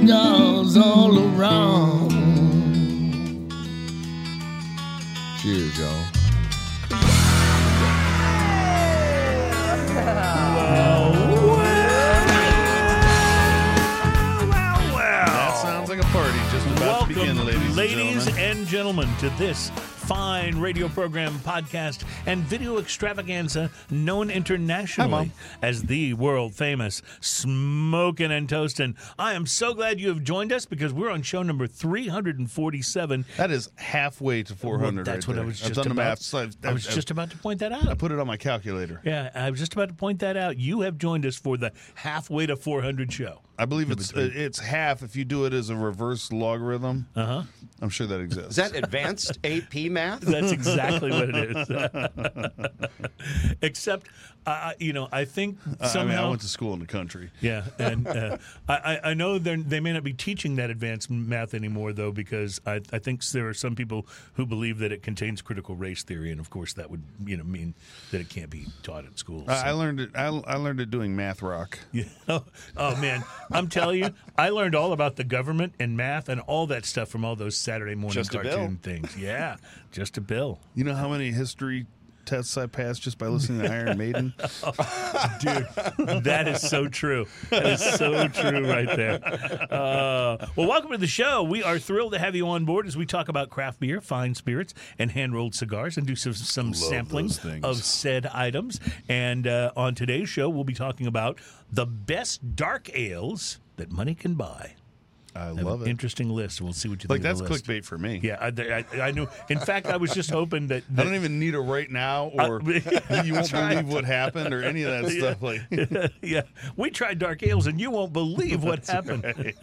cigars all around. Cheers, y'all. That sounds like a party just about Welcome, to begin, ladies, ladies and gentlemen. and gentlemen, to this fine radio program, podcast, and video extravaganza known internationally as the world famous Smokin' and Toastin'. I am so glad you have joined us because we're on show number 347. That is halfway to 400 That's right what I there. was I've just about. math. so I've- I was I've- just about to point that out. I put it on my calculator. Yeah, I was just about to point that out. You have joined us for the halfway to 400 show. I believe it's uh, it's half if you do it as a reverse logarithm. Uh Uh-huh. huh. I'm sure that exists. Is that advanced AP math? That's exactly what it is. Except, uh, you know, I think Uh, I somehow. mean, I went to school in the country. yeah, and uh, I, I- I know they're- they may not be teaching that advanced math anymore, though, because I, I think there are some people who believe that it contains critical race theory, and of course that would you know mean that it can't be taught at school. I, I learned it. I, I learned it doing math rock. Yeah. Oh, oh man, I'm telling you, I learned all about the government and math and all that stuff from all those Saturday morning Just a bill. cartoon things. Yeah, just a bill. You know how many history tests I passed just by listening to Iron Maiden? dude. That is so true. That is so true right there. Uh, well, welcome to the show. We are thrilled to have you on board as we talk about craft beer, fine spirits, and hand rolled cigars, and do some, some sampling of said items. And uh, on today's show, we'll be talking about the best dark ales that money can buy. I I love it. Interesting list. We'll see what you Like think. that's of the list. clickbait for me. Yeah, I, I, I knew. In fact, I was just hoping that. I don't even need it right now, or Uh, you won't believe what happened, or any of that stuff. Like, yeah, we tried dark ales, and you won't believe what happened.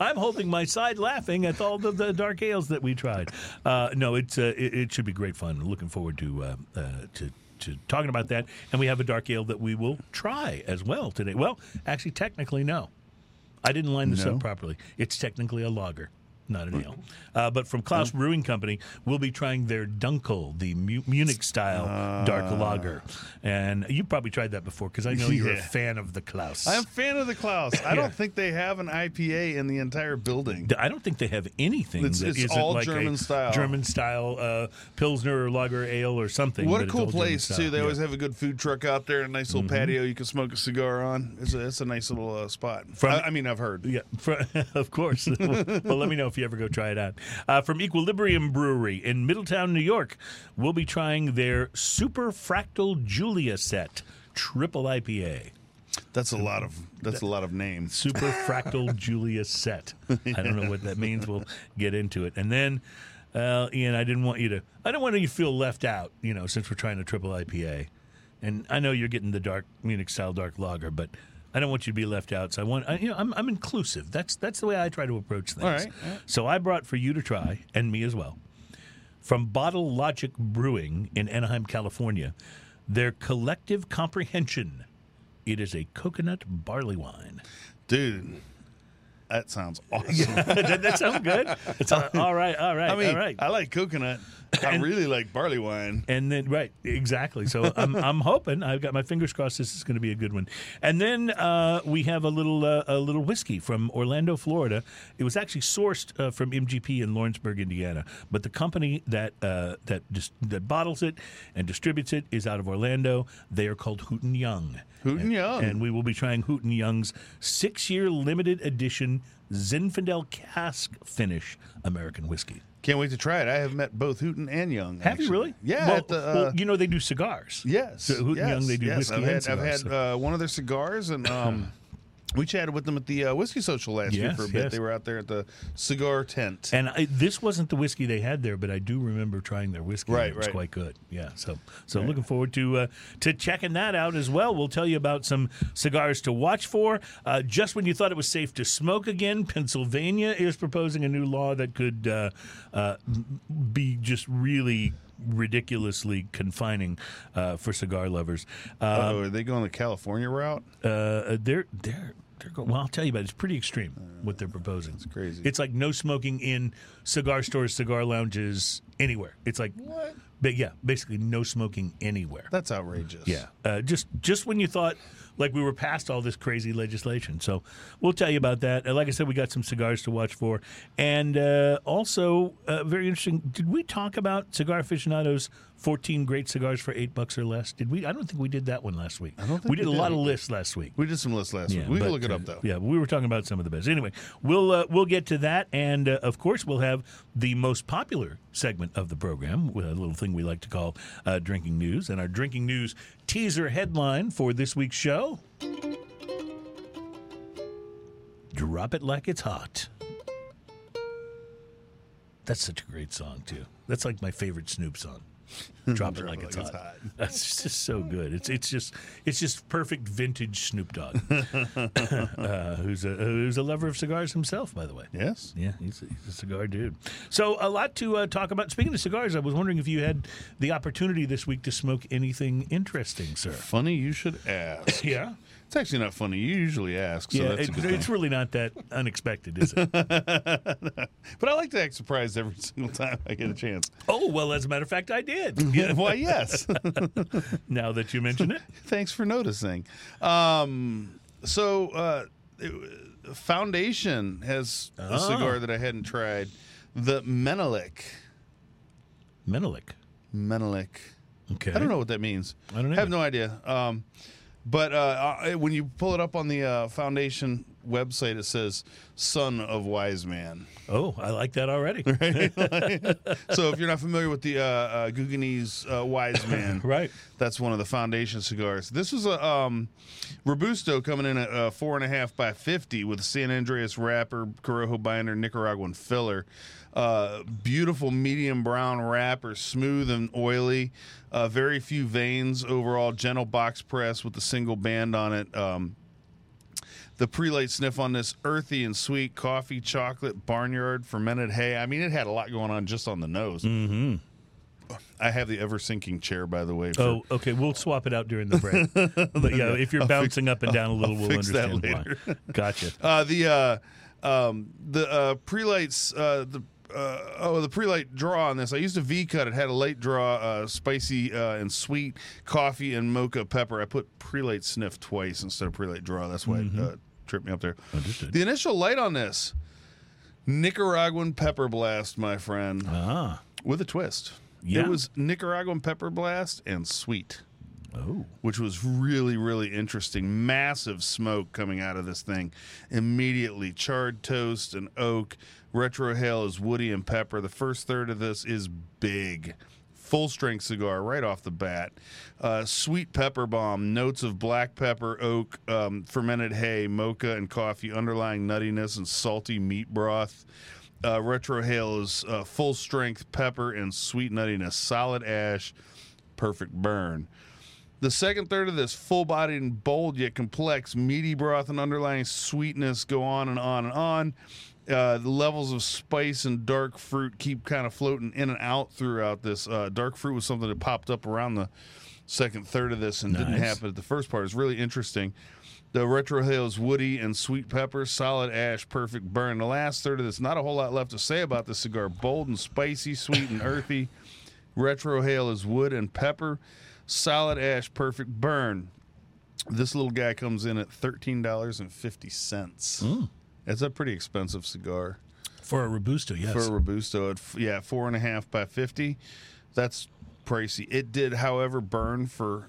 I'm holding my side, laughing at all the, the dark ales that we tried. Uh, no, it's uh, it, it should be great fun. Looking forward to uh, uh, to. To talking about that, and we have a dark ale that we will try as well today. Well, actually, technically, no. I didn't line this No? up properly. It's technically a lager, not an ale. Uh, but from Klaus Brewing Company, we'll be trying their Dunkel, the Mu- Munich style dark lager. And you probably tried that before because I know you're a Yeah. fan of the Klaus. I'm a fan of the Klaus. I Yeah. don't think they have an IPA in the entire building. I don't think they have anything It's- that it's isn't all like German a style. German style uh, Pilsner or lager ale or something. What but a it's cool all German place style. too. They Yeah. Mm-hmm. always have a good food truck out there, and a nice little patio you can smoke a cigar on. It's a, it's a nice little uh, spot. From- I, I mean, I've heard. Yeah, fr- of course. well, let me know if you ever go try it out. Uh, from Equilibrium Brewery in Middletown, New York, we'll be trying their Super Fractal Julia set triple IPA. That's a lot of that's a lot of names. Super Fractal Julia set. I don't know what that means. We'll get into it. And then, uh, Ian, I didn't want you to. I don't want you to feel left out. You know, since we're trying a triple IPA, and I know you're getting the dark Munich style dark lager, but. I don't want you to be left out, so I want I, you know I'm, I'm inclusive. That's that's the way I try to approach things. All right, all right. So I brought for you to try, and me as well, from Bottle Logic Brewing in Anaheim, California, their collective comprehension. It is a coconut barley wine. Dude, that sounds awesome. Doesn't that sound good? It's all, all right, all right, I mean, all right. I like coconut. I And- really like barley wine. and then right, exactly. So I'm I'm hoping I've got my fingers crossed. This is going to be a good one. And then uh, we have a little uh, a little whiskey from Orlando, Florida. It was actually sourced uh, from MGP in Lawrenceburg, Indiana, but the company that uh, that dis- that bottles it and distributes it is out of Orlando. They are called Hooten Young. Hooten Young. and we will be trying Hooten Young's six-year limited edition Zinfandel cask finish American whiskey. Can't wait to try it. I have met both Hooten and Young. Have you really? Yeah. Well, the, uh, well, you know they do cigars. Yes. So Hooten yes, Young, they do yes. whiskey I've and had, I've had uh, one of their cigars, and um, we chatted with them at the uh, whiskey social last year for a bit. yes. They were out there at the cigar tent. And I, this wasn't the whiskey they had there, but I do remember trying their whiskey. Right, it was right. quite good. Yeah, so so looking forward to uh, to checking that out as well. We'll tell you about some cigars to watch for. Uh, just when you thought it was safe to smoke again, Pennsylvania is proposing a new law that could uh, uh, be just really ridiculously confining uh, for cigar lovers. Uh, oh, are they going the California route? uh, they're they're they're. Well, I'll tell you about. it. It's pretty extreme what they're proposing. It's crazy. It's like no smoking in cigar stores, cigar lounges, anywhere. It's like What? But yeah, basically no smoking anywhere. That's outrageous. Yeah, uh, just just when you thought like we were past all this crazy legislation. So we'll tell you about that. Uh, like I said, we got some cigars to watch for, and uh, also uh, very interesting. Did we talk about Cigar Aficionados? 14 great cigars for eight bucks or less. Did we? I don't think we did that one last week. I don't think we did we a lot of lists last week. We did some lists last week. We but, can look it uh, up though. Yeah, we were talking about some of the best. Anyway, we'll uh, we'll get to that, and uh, of course, we'll have the most popular segment of the program, with a little thing we like to call uh, drinking news, and our drinking news teaser headline for this week's show. Drop it like it's hot. That's such a great song too. That's like my favorite Snoop song. Drop it like, it's, like it's hot. hot. That's just so good. It's it's just it's just perfect vintage Snoop Dogg, uh, who's a who's a lover of cigars himself, by the way. Yes. Yeah, he's a, he's a cigar dude. So a lot to uh, talk about. Speaking of cigars, I was wondering if you had the opportunity this week to smoke anything interesting, sir. Funny you should ask. Yeah, It's actually not funny. You usually ask, so yeah. that's a It, it's really not that unexpected, is it? But I like to act surprised every single time I get a chance. oh well, as a matter of fact, I did. Yeah. Why, yes. now that you mention it, Thanks for noticing. Um, so, uh, it- Foundation has a Oh. cigar that I hadn't tried. The Menelik. Menelik. Menelik. Okay. I don't know what that means. I don't have no idea. Um, but uh, when you pull it up on the uh, Foundation website, it says "Son of Wise Man." Oh, I like that already. so if you're not familiar with the uh, uh, uh, Wise Man, Right. That's one of the Foundation cigars. This is a um, Robusto coming in at uh, four and a half by fifty with San Andreas wrapper, Corojo binder, Nicaraguan filler. Uh, beautiful medium brown wrapper, smooth and oily. Uh, very few veins overall. Gentle box press with a single band on it. Um, the pre-light sniff on this earthy and sweet coffee, chocolate, barnyard, fermented hay. I mean, it had a lot going on just on the nose. Mm-hmm. I have the ever sinking chair, by the way. For, Oh, okay. We'll swap it out during the break. but yeah, if you're bouncing up and down a little, I'll we'll fix understand why. Gotcha. Uh, the uh, um, the uh, pre-lights uh, the uh, oh the pre-light draw on this. I used a V cut. It had a late draw, uh, spicy uh, and sweet coffee and mocha pepper. I put pre-light sniff twice instead of pre-light draw. That's why it uh, tripped me up there. Understood. The initial light on this Nicaraguan pepper blast, my friend, Ah. with a twist. Yeah. It was Nicaraguan pepper blast and sweet Oh. which was really, really interesting. Massive smoke coming out of this thing. Immediately, charred toast and oak. Retrohale is woody and pepper. The first third of this is big. Full strength cigar right off the bat. Uh, sweet pepper bomb, notes of black pepper, oak, um, fermented hay, mocha, and coffee, underlying nuttiness and salty meat broth. Uh, Retrohale is uh, full strength pepper and sweet nuttiness, solid ash, perfect burn. The second third of this full bodied and bold yet complex, meaty broth and underlying sweetness go on and on and on. Uh, the levels of spice and dark fruit keep kind of floating in and out throughout this. Uh, dark fruit was something that popped up around the second third of this and didn't happen at the first part. It's really interesting. The retrohale is woody and sweet pepper, solid ash, perfect burn. The last third of this, not a whole lot left to say about this cigar. Bold and spicy, sweet and earthy. Retrohale is wood and pepper, solid ash, perfect burn. This little guy comes in at thirteen dollars and fifty cents. Mm. It's a pretty expensive cigar For a Robusto, yes. for a robusto. At yeah, four and a half by fifty. That's pricey. It did, however, burn for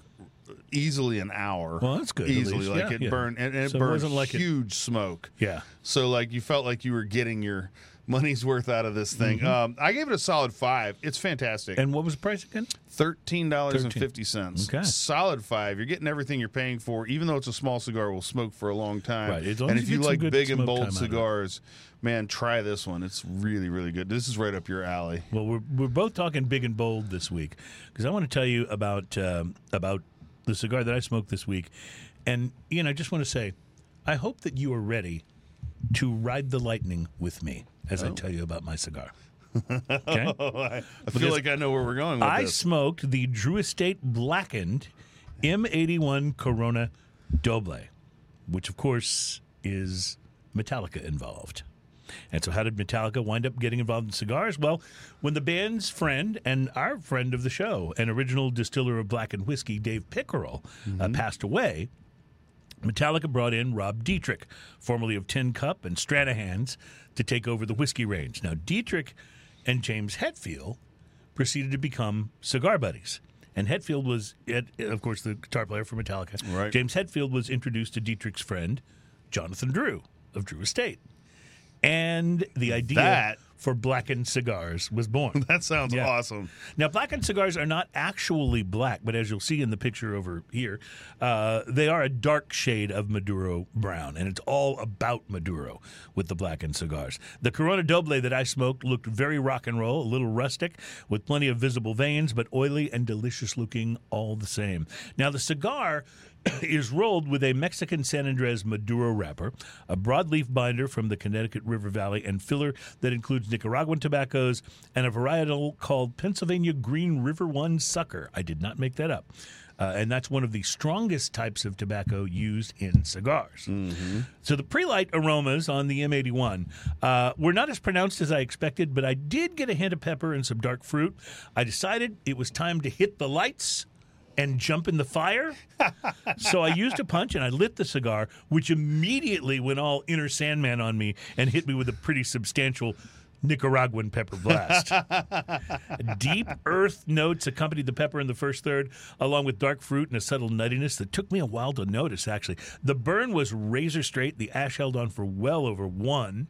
easily an hour. Well, that's good, Easily, like Yeah, it yeah. burned, and, and it So it burned wasn't like it- huge smoke. yeah. So like you felt like you were getting your money's worth out of this thing. Um, I gave it a solid five. It's fantastic. Mm-hmm. And what was the price again? Thirteen dollars and fifty cents. Okay. Solid five. You're getting everything you're paying for, even though it's a small cigar. Will smoke for a long time. Right, And if you you like big and bold out of it. cigars, man, try this one. It's really, really good. This is right up your alley. Well, we're, we're both talking big and bold this week because I want to tell you about um, about the cigar that I smoked this week, and Ian, I just want to say, I hope that you are ready to ride the lightning with me as I tell you about my cigar. Okay. Oh, I, I feel like I know where we're going with I this. smoked the Drew Estate Blackened M81 Corona Doble, which of course is Metallica involved. And so, how did Metallica wind up getting involved in cigars? Well, when the band's friend and our friend of the show, an original distiller of Blackened whiskey, Dave Pickerell, uh, passed away, Metallica brought in Rob Dietrich, formerly of Tin Cup and Stranahan's, to take over the whiskey range. Now, Dietrich and James Hetfield proceeded to become cigar buddies. And Hetfield was, of course, the guitar player for Metallica. Right. James Hetfield was introduced to Dietrich's friend, Jonathan Drew of Drew Estate. And the idea That- for blackened cigars was born. That sounds Yeah. awesome. Now, blackened cigars are not actually black, but as you'll see in the picture over here, uh, they are a dark shade of Maduro brown, and it's all about Maduro with the blackened cigars. The Corona Doble that I smoked looked very rock and roll, a little rustic, with plenty of visible veins, but oily and delicious looking all the same. Now, the cigar is rolled with a Mexican San Andres Maduro wrapper, a broadleaf binder from the Connecticut River Valley, and filler that includes Nicaraguan tobaccos and a varietal called Pennsylvania Green River One Sucker. I did not make that up. Uh, and that's one of the strongest types of tobacco used in cigars. So the pre-light aromas on the M81 uh, were not as pronounced as I expected, but I did get a hint of pepper and some dark fruit. I decided it was time to hit the lights and jump in the fire. so I used a punch and I lit the cigar, which immediately went all inner Sandman on me and hit me with a pretty substantial Nicaraguan pepper blast. Deep earth notes accompanied the pepper in the first third, along with dark fruit and a subtle nuttiness that took me a while to notice, actually. The burn was razor straight. The ash held on for well over one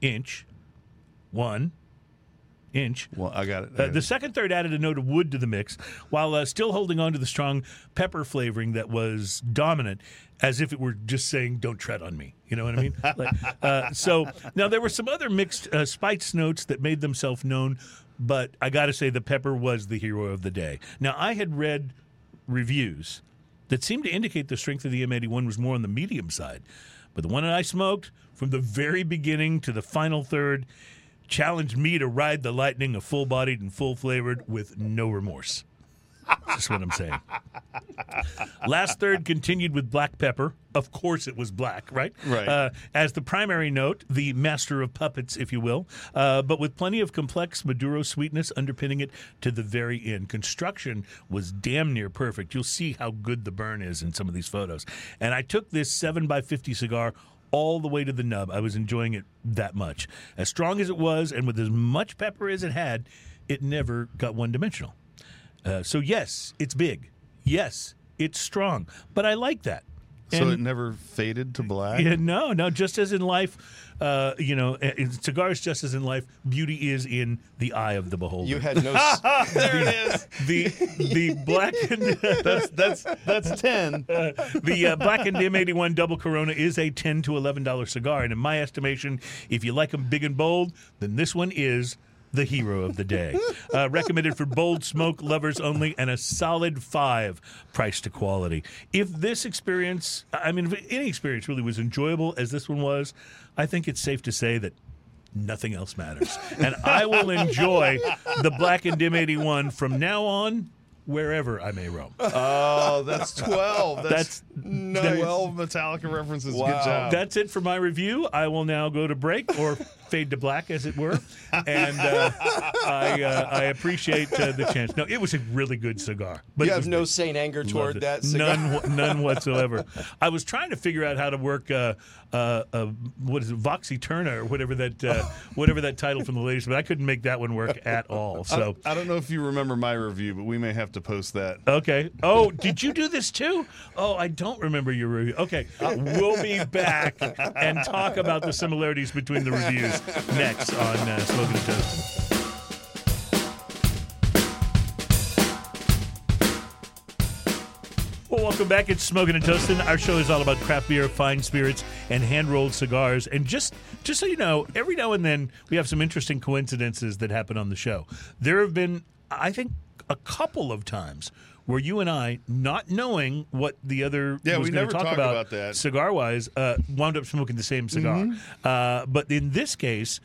inch. One inch. Well, I got it. I Uh, the it. second third added a note of wood to the mix, while uh, still holding on to the strong pepper flavoring that was dominant, as if it were just saying, "Don't tread on me." You know what I mean? Like, uh, so now there were some other mixed uh, spice notes that made themselves known, but I got to say the pepper was the hero of the day. Now I had read reviews that seemed to indicate the strength of the M81 was more on the medium side, but the one that I smoked from the very beginning to the final third challenged me to ride the lightning of full bodied and full flavored with no remorse. That's what I'm saying. Last third continued with black pepper. Of course, it was black, right? Right. Uh, as the primary note, the master of puppets, if you will, uh, but with plenty of complex Maduro sweetness underpinning it to the very end. Construction was damn near perfect. You'll see how good the burn is in some of these photos. And I took this 7 by 50 cigar all the way to the nub. I was enjoying it that much. As strong as it was, and with as much pepper as it had, it never got one dimensional. Uh, so, yes, it's big. Yes, it's strong. But I like that. So And- it never faded to black. yeah, no, no. Just as in life, uh, you know, uh, in cigars, just as in life, beauty is in the eye of the beholder. You had no. s- there it is. the the blackened That's that's that's ten. the uh, blackened M81 Double Corona is a ten to eleven dollar cigar, and in my estimation, if you like them big and bold, then this one is. The hero of the day. Uh, recommended for bold smoke lovers only and a solid five price to quality. If this experience, I mean, if any experience really was enjoyable as this one was, I think it's safe to say that nothing else matters. And I will enjoy the Blackened M81 from now on, wherever I may roam. Oh, that's twelve. That's That's twelve Metallica references. Good Wow. job. That's it for my review. I will now go to break or fade to black, as it were. And uh, I, uh, I appreciate uh, the chance. No, it was a really good cigar. But you have no good. saint anger toward that cigar. None, none whatsoever. I was trying to figure out how to work uh, uh, uh, what is it, Voxy Turner or whatever that uh, whatever that title from the ladies, but I couldn't make that one work at all. So I don't know if you remember my review, but we may have to post that. Okay. Oh, did you do this too? Oh, I don't remember your review. Okay. We'll be back and talk about the similarities between the reviews next on uh, Smoking and Toasting. Well, welcome back. It's Smoking and Toasting. Our show is all about craft beer, fine spirits, and hand rolled cigars. And just just so you know, every now and then we have some interesting coincidences that happen on the show. There have been, I think, a couple of times where you and I, not knowing what the other Yeah, was we never talk talk about, about that. cigar wise, uh, wound up smoking the same cigar. Mm-hmm. Uh, but in this case,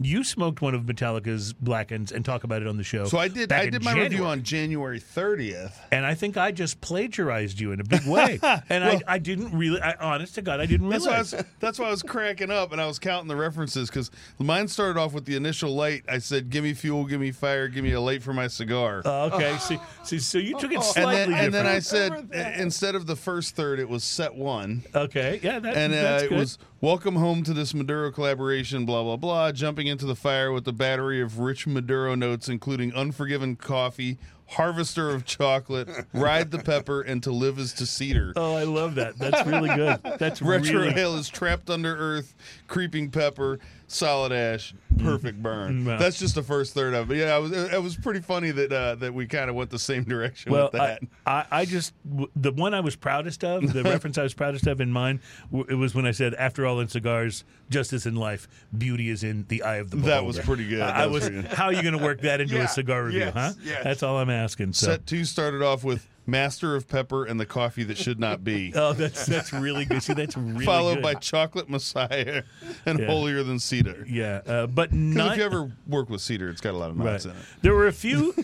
you smoked one of Metallica's Blackens and talk about it on the show. So I did. I did my review on January 30th. and I think I just plagiarized you in a big way. and I, I didn't really. I, honest to God, I didn't That's why, I was, that's why I was cracking up and I was counting the references because mine started off with the initial light. I said, "Give me fuel, give me fire, give me a light for my cigar." Oh, okay, see, see, so you took it and slightly then, and then I said, uh, instead of the first third, it was set one. okay, yeah, that, and uh, that's it good. was welcome home to this Maduro collaboration, blah blah blah. Jumping into the fire with a battery of rich Maduro notes, including "Unforgiven Coffee," "Harvester of Chocolate," "Ride the Pepper," and "To Live Is to Cedar." Oh, I love that. That's really good. That's Retro really Hail is trapped under earth, creeping pepper, solid ash, perfect burn. Mm, wow. That's just the first third of it. Yeah, it was, it was pretty funny that uh, that we kind of went the same direction well. with that. I, I, I just the one I was proudest of, the reference I was proudest of in mine, it was when I said, "After all, in cigars, justice in life, beauty is in the eye of the beholder." That was pretty good. I- That I was good. How are you going to work that into Yeah, a cigar review, yes, huh? yes. That's all I'm asking. So. Set two started off with Master of Pepper and the Coffee That Should Not Be. Oh, that's that's really good. See, that's really followed good. by Chocolate Messiah and Yeah. Holier Than Cedar. yeah, uh, but not if you ever work with cedar, it's got a lot of right. nuts in it. There were a few.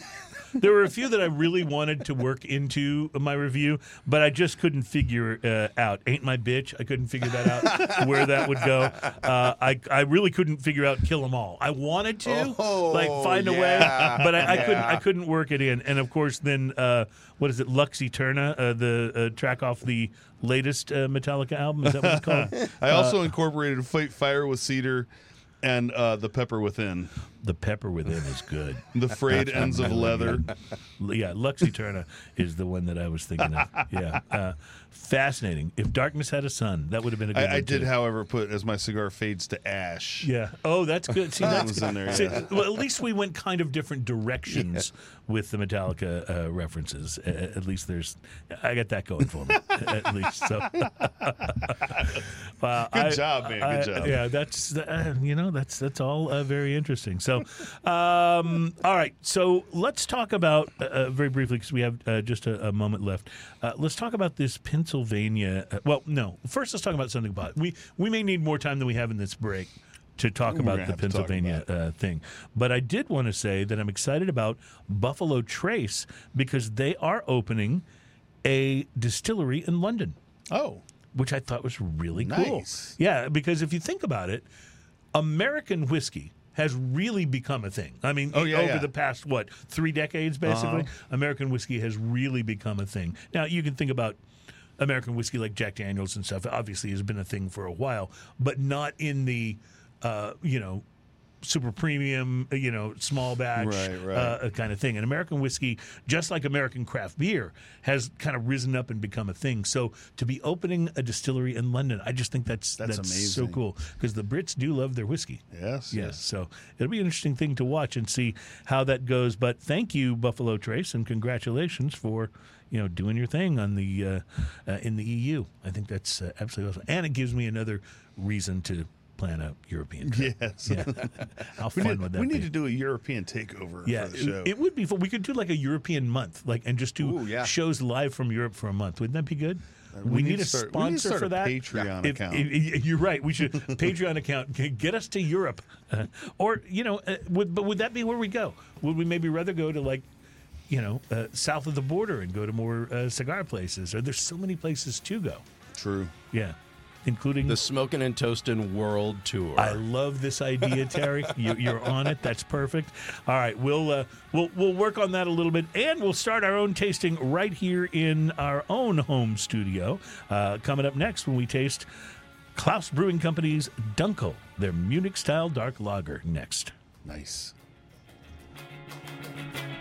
There were a few that I really wanted to work into my review, but I just couldn't figure uh, out. Ain't my bitch? I couldn't figure that out where that would go. Uh, I I really couldn't figure out kill them all. I wanted to Oh, like find a way, but I, I couldn't. I couldn't work it in. And of course, then uh, what is it? Lux Æterna, uh, the uh, track off the latest uh, Metallica album. Is that what it's called? I also incorporated Fight Fire with Cedar and uh, the Pepper Within. The pepper within is good. The frayed ends of leather. yeah, Lux Æterna is the one that I was thinking of. Yeah, uh, fascinating. If darkness had a sun, that would have been a good. I, I did, too. however, put as my cigar fades to ash. Yeah. Oh, that's good. See, That that's was in there, see, yeah. well, at least we went kind of different directions with the Metallica uh, references. Uh, at least there's, I got that going for me. at least so. Wow, Good I- job, man. Good I- job. Yeah, that's uh, you know that's that's all uh, very interesting. So, um, all right. So let's talk about uh, uh, very briefly because we have uh, just a, a moment left. Uh, let's talk about this Pennsylvania. Uh, well, no. First, let's talk about something about we we may need more time than we have in this break to talk about the have to talk Pennsylvania uh, thing. But I did want to say that I'm excited about Buffalo Trace because they are opening a distillery in London Oh, which I thought was really cool. Nice. Yeah, because if you think about it, American whiskey has really become a thing. I mean, Oh, yeah, over yeah. the past what three decades, basically, American whiskey has really become a thing. Now you can think about American whiskey like Jack Daniels and stuff. Obviously, has been a thing for a while, but not in the uh, you know super premium, uh, you know, small batch Right, right. Uh, kind of thing. And American whiskey, just like American craft beer, has kind of risen up and become a thing. So to be opening a distillery in London, I just think that's That's so amazing. cool because the Brits do love their whiskey. yes, Yes, so it'll be an interesting thing to watch and see how that goes. But thank you, Buffalo Trace, and congratulations for you know doing your thing on the uh, uh, in the EU. I think that's uh, absolutely awesome, and it gives me another reason to plan a European trip. Yes. Yeah, how We, fun need, would that we be? need to do a European takeover yeah, for the show. it, it would be fun. We could do like a European month, like and just do Ooh, yeah. shows live from Europe for a month. Wouldn't that be good? we, need, to a start- sponsor we need for that. Patreon If- account. if- you're right. We should Patreon account get us to Europe, uh, or you know, uh, would, but would that be where we go? Would we maybe rather go to like, you know, uh, south of the border and go to more uh, cigar places? Or there's so many places to go. True. Yeah, including The Smoking and Toasting World Tour. I love this idea, Terry. you, you're on it. That's perfect. All right, we'll uh, we'll we'll work on that a little bit, and we'll start our own tasting right here in our own home studio. Uh, coming up next, when we taste Klaus Brewing Company's Dunkel, their Munich-style dark lager. Next. Nice. Nice.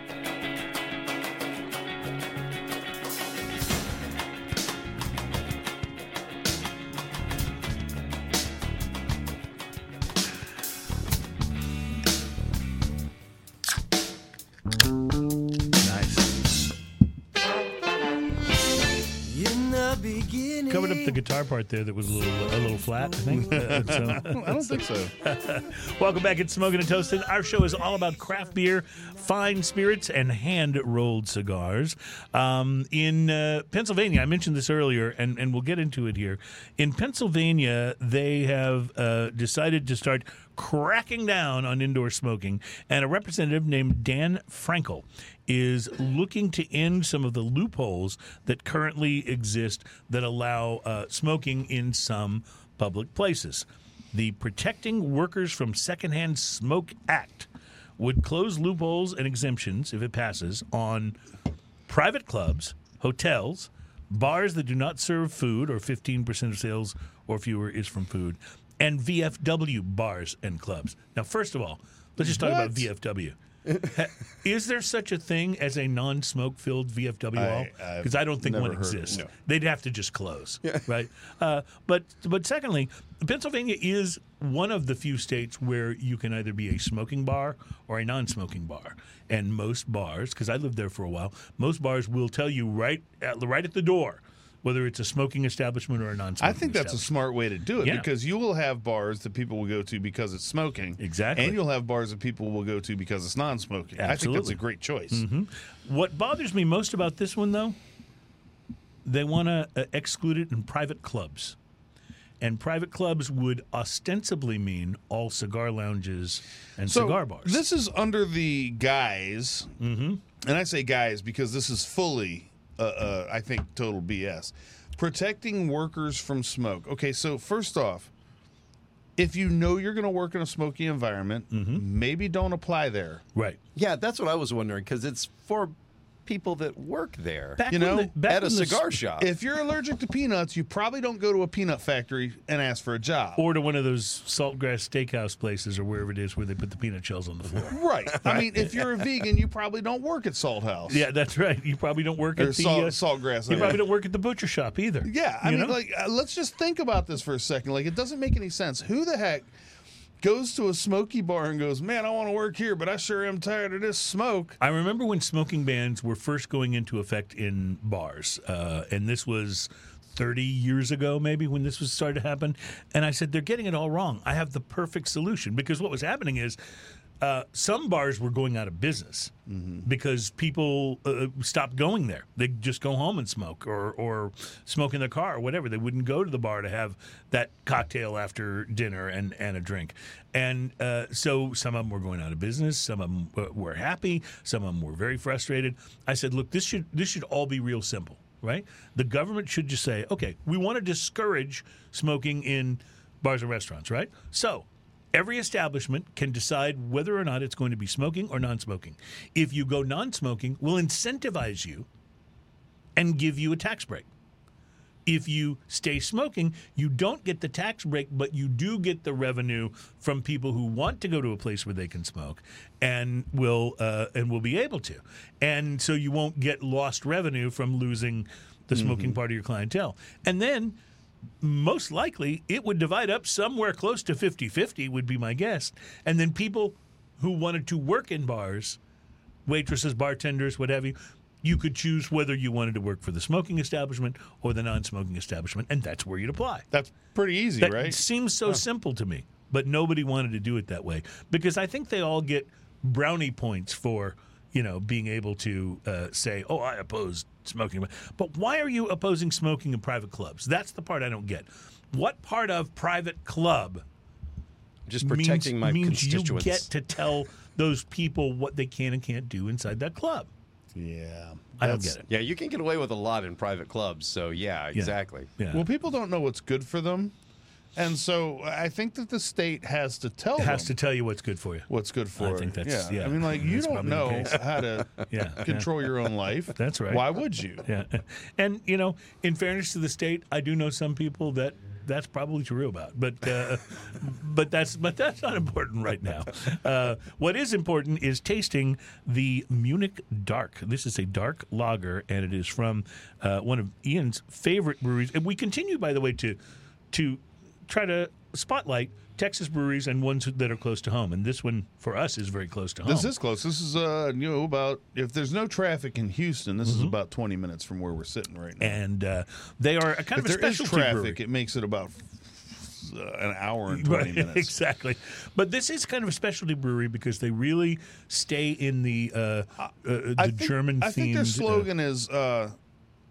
Guitar part there that was a little a little flat. I think. Uh, so, I don't think so. Welcome back at Smoking and Toasting. Our show is all about craft beer, fine spirits, and hand rolled cigars. Um, in uh, Pennsylvania, I mentioned this earlier, and, and we'll get into it here. In Pennsylvania, they have uh, decided to start cracking down on indoor smoking, and a representative named Dan Frankel is looking to end some of the loopholes that currently exist that allow uh, smoking in some public places. The Protecting Workers from Secondhand Smoke Act would close loopholes and exemptions if it passes on private clubs, hotels, bars that do not serve food or 15% of sales or fewer is from food, and VFW bars and clubs. Now, first of all, let's just talk about VFW. Is there such a thing as a non-smoke filled VFW hall? Because I, don't think one never heard of exists. one. They'd have to just close, right? Uh, but but secondly, Pennsylvania is one of the few states where you can either be a smoking bar or a non-smoking bar. And most bars, because I lived there for a while, most bars will tell you right at, right at the door whether it's a smoking establishment or a non-smoking. I think that's a smart way to do it Yeah. because you will have bars that people will go to because it's smoking. Exactly. And you'll have bars that people will go to because it's non smoking. I think that's a great choice. What bothers me most about this one, though, they want to uh, exclude it in private clubs. And private clubs would ostensibly mean all cigar lounges and So cigar bars. This is under the guise, and I say guys because this is fully, uh, uh, I think, total BS. Protecting workers from smoke. Okay, so first off, if you know you're going to work in a smoky environment, maybe don't apply there. right. Yeah, that's what I was wondering because it's for people that work there Back You know, the- back at a when the- cigar shop. If you're allergic to peanuts, you probably don't go to a peanut factory and ask for a job. or to one of those saltgrass steakhouse places or wherever it is where they put the peanut shells on the floor. right. I mean, if you're a vegan, you probably don't work at Salt House. yeah, that's right. You probably don't work Or at the salt, uh, saltgrass. You mean. probably don't work at the butcher shop either. Yeah, I You mean, know? like, uh, let's just think about this for a second. Like, it doesn't make any sense. Who the heck goes to a smoky bar and goes, "Man, I want to work here, but I sure am tired of this smoke." I remember when smoking bans were first going into effect in bars, uh, and this was 30 years ago, maybe when this was started to happen. And I said, they're getting it all wrong. I have the perfect solution because what was happening is uh, some bars were going out of business because people uh, stopped going there. They just go home and smoke or, or smoke in their car or whatever. They wouldn't go to the bar to have that cocktail after dinner and, and a drink. And uh, so some of them were going out of business. Some of them uh, were happy. Some of them were very frustrated. I said, look, this should this should all be real simple, right? The government should just say, okay, we want to discourage smoking in bars and restaurants, right? So Every establishment can decide whether or not it's going to be smoking or non smoking. If you go non smoking, we'll incentivize you and give you a tax break. If you stay smoking, you don't get the tax break, but you do get the revenue from people who want to go to a place where they can smoke, and will uh, and will be able to. And so you won't get lost revenue from losing the smoking part of your clientele. And then most likely it would divide up somewhere close to 50-50 would be my guess. And then people who wanted to work in bars waitresses bartenders what have you you could choose whether you wanted to work for the smoking establishment or the non-smoking establishment and that's where you'd apply. That's pretty easy, that right? It seems so simple to me but nobody wanted to do it that way because i think they all get brownie points for you know being able to uh, say oh i oppose smoking but why are you opposing smoking in private clubs that's the part i don't get what part of private club Just protecting means, my means you constituents. get to tell those people what they can and can't do inside that club yeah. i don't get it yeah, you can get away with a lot in private clubs. So yeah, exactly. yeah Well, people don't know what's good for them. And so I think that the state has to tell it has to tell you what's good for you what's good for I think that's- yeah, I mean, like, you that's don't probably the know case. how to yeah control your own life. That's right. Why would you? Yeah, and you know, in fairness to the state, I do know some people that that's probably true about, but uh, but that's but that's not important right now. Uh, what is important is tasting the Munich Dark. This is a dark lager, and it is from uh, one of Ian's favorite breweries. And we continue, by the way, to to try to spotlight Texas breweries and ones that are close to home. And this one for us is very close to home. This is close. This is uh, you know, about if there's no traffic in Houston, this Mm-hmm. is about 20 minutes from where we're sitting right now. and uh, they are a kind if of a there is specialty brewery. traffic, it makes it about uh, an hour and 20 Right, minutes. exactly. But this is kind of a specialty brewery because they really stay in the uh, uh, the I think- German I think their uh, slogan is uh,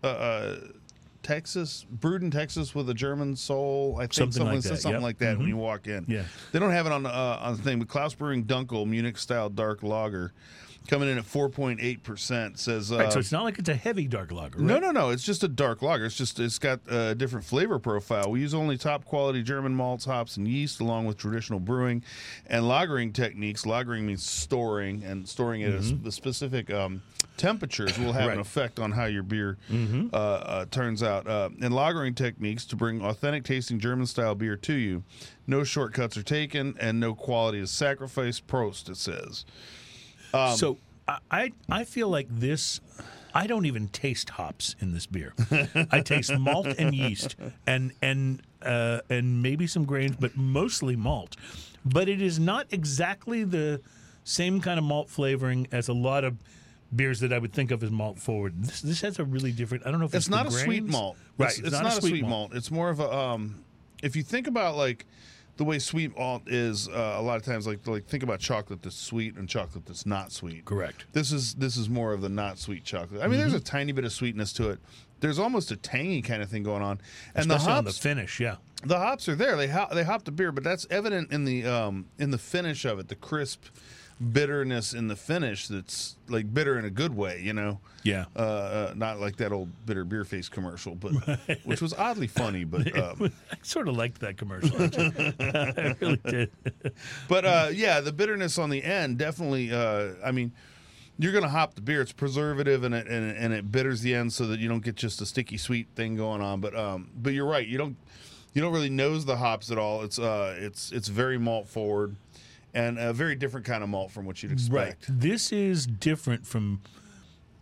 uh, Texas, brewed in Texas with a German soul. I think Something like it that, something yep. Mm-hmm. like that when you walk in. Yeah. they don't have it on the uh, on the thing, but Klaus Brewing Dunkel Munich style dark lager coming in at four point eight percent says. Uh, Right, so it's not like it's a heavy dark lager. Right? no, no, no. It's just a dark lager. It's just it's got a different flavor profile. We use only top quality German malts, hops, and yeast, along with traditional brewing and lagering techniques. Lagering means storing, and storing it at the specific um, temperatures will have Right. an effect on how your beer uh, uh, turns out. Uh, and lagering techniques to bring authentic tasting German style beer to you. No shortcuts are taken, and no quality is sacrificed. Prost, it says. Um, so I, I feel like this. I don't even taste hops in this beer. I taste malt and yeast, and and uh, and maybe some grains, but mostly malt. But it is not exactly the same kind of malt flavoring as a lot of beers that I would think of as malt forward. This this has a really different. I don't know if it's, it's not a sweet malt. right? It's, it's not, a sweet, malt. It's more of a um. If you think about like the way sweet malt is, uh, a lot of times like like think about chocolate that's sweet and chocolate that's not sweet. Correct. This is this is more of the not sweet chocolate. I mean, there's a Mm-hmm. tiny bit of sweetness to it. There's almost a tangy kind of thing going on, and the hops, on the finish, yeah. the hops are there. They hop, they hop the beer, but that's evident in the um in the finish of it. The crisp bitterness in the finish. That's like bitter in a good way. You know. Yeah. Uh, uh, not like that old bitter beer face commercial, but which was oddly funny. But um, I sort of liked that commercial. Actually. I really did. but uh, yeah, the bitterness on the end definitely. Uh, I mean, you're gonna hop the beer. It's preservative and it and it, and it bitters the end so that you don't get just a sticky sweet thing going on. But um, but you're right. You don't you don't really nose the hops at all. It's uh, it's it's very malt forward. And a very different kind of malt from what you'd expect. Right. This is different from,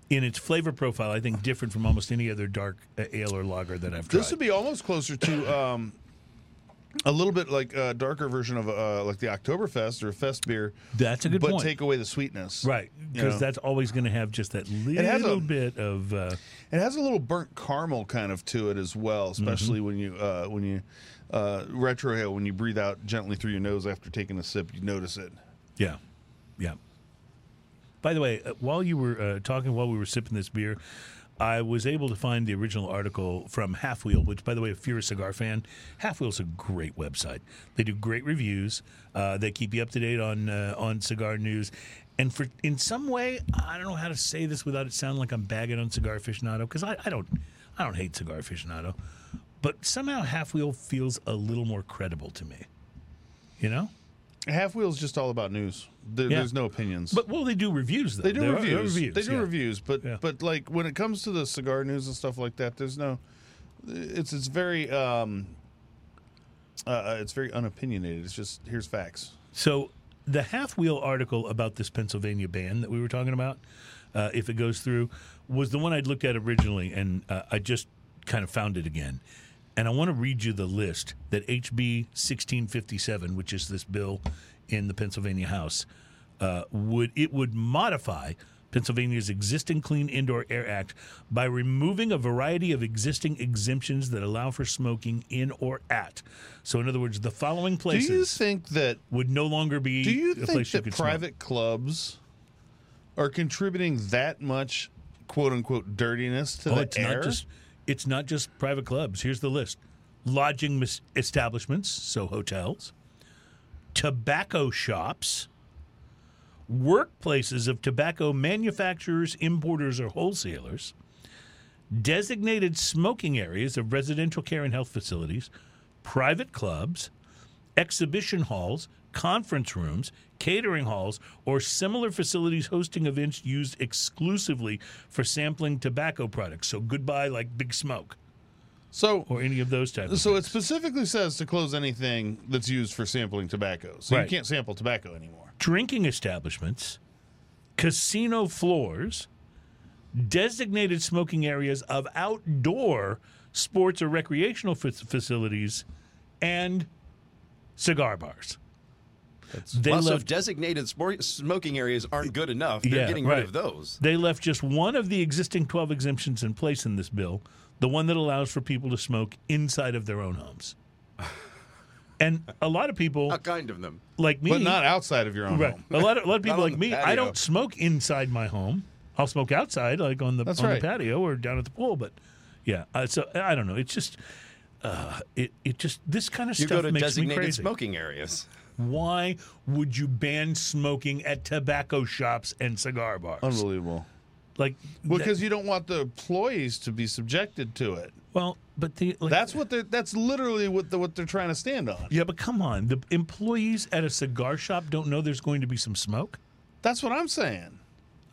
in its flavor profile, I think different from almost any other dark uh, ale or lager that I've tried. This would be almost closer to um, a little bit like a darker version of uh, like the Oktoberfest or a fest beer. That's a good but point. take away the sweetness. right, because that's always going to have just that has a- little bit of. Uh, It has a little burnt caramel kind of to it as well, especially Mm-hmm. when you uh, when you uh, retrohale when you breathe out gently through your nose after taking a sip, you notice it. yeah, yeah. By the way, uh, while you were uh, talking, while we were sipping this beer, I was able to find the original article from Half Wheel, which, by the way, if you're a cigar fan, Half Wheel's a great website. They do great reviews. Uh, they keep you up to date on uh, on cigar news. And for in some way, I don't know how to say this without it sounding like I'm bagging on Cigar Aficionado because I, I don't I don't hate Cigar Aficionado, but somehow Half Wheel feels a little more credible to me. You know. Half Wheel's just all about news. There, Yeah. There's no opinions. But well, they do reviews though. they do reviews. reviews. They do yeah. reviews, but Yeah. but like when it comes to the cigar news and stuff like that, there's no. It's it's very um. Uh, it's very unopinionated. It's just here's facts. So the half wheel article about this Pennsylvania ban that we were talking about, uh, if it goes through, was the one I'd looked at originally, and uh, I just kind of found it again. And I want to read you the list that HB 1657, which is this bill in the Pennsylvania House, uh, would it would modify Pennsylvania's existing Clean Indoor Air Act by removing a variety of existing exemptions that allow for smoking in or at. So, in other words, the following places. Do you think that would no longer be Do you think place you that smoke. private clubs are contributing that much "quote unquote" dirtiness to Oh, the air? just it's not just private clubs. Here's the list: lodging mis- establishments, so hotels, tobacco shops, workplaces of tobacco manufacturers, importers, or wholesalers, designated smoking areas of residential care and health facilities, private clubs, exhibition halls, conference rooms, catering halls, or similar facilities hosting events used exclusively for sampling tobacco products. So goodbye, like Big Smoke so. or any of those types. Of So it specifically says to close anything that's used for sampling tobacco. So Right. you can't sample tobacco anymore. drinking establishments, casino floors, designated smoking areas of outdoor sports or recreational fac- facilities, and cigar bars. They well, so designated sport, smoking areas aren't good enough, they're Yeah, getting right. rid of those. They left just one of the existing 12 exemptions in place in this bill, the one that allows for people to smoke inside of their own homes. And a lot of people How kind of them. like me, But not outside of your own right? home. A lot of a lot of people like the me, I don't smoke inside my home. I'll smoke outside, like on the That's on right. the patio or down at the pool. But Yeah. Uh, so I don't know. It's just. Uh, it it just this kind of You stuff go to makes me crazy. smoking areas. Why would you ban smoking at tobacco shops and cigar bars? Unbelievable. Like, Well, because you don't want the employees to be subjected to it. well, but the like, That's what they're. That's literally what the, what they're trying to stand on. yeah, but come on, the employees at a cigar shop don't know there's going to be some smoke. That's what I'm saying.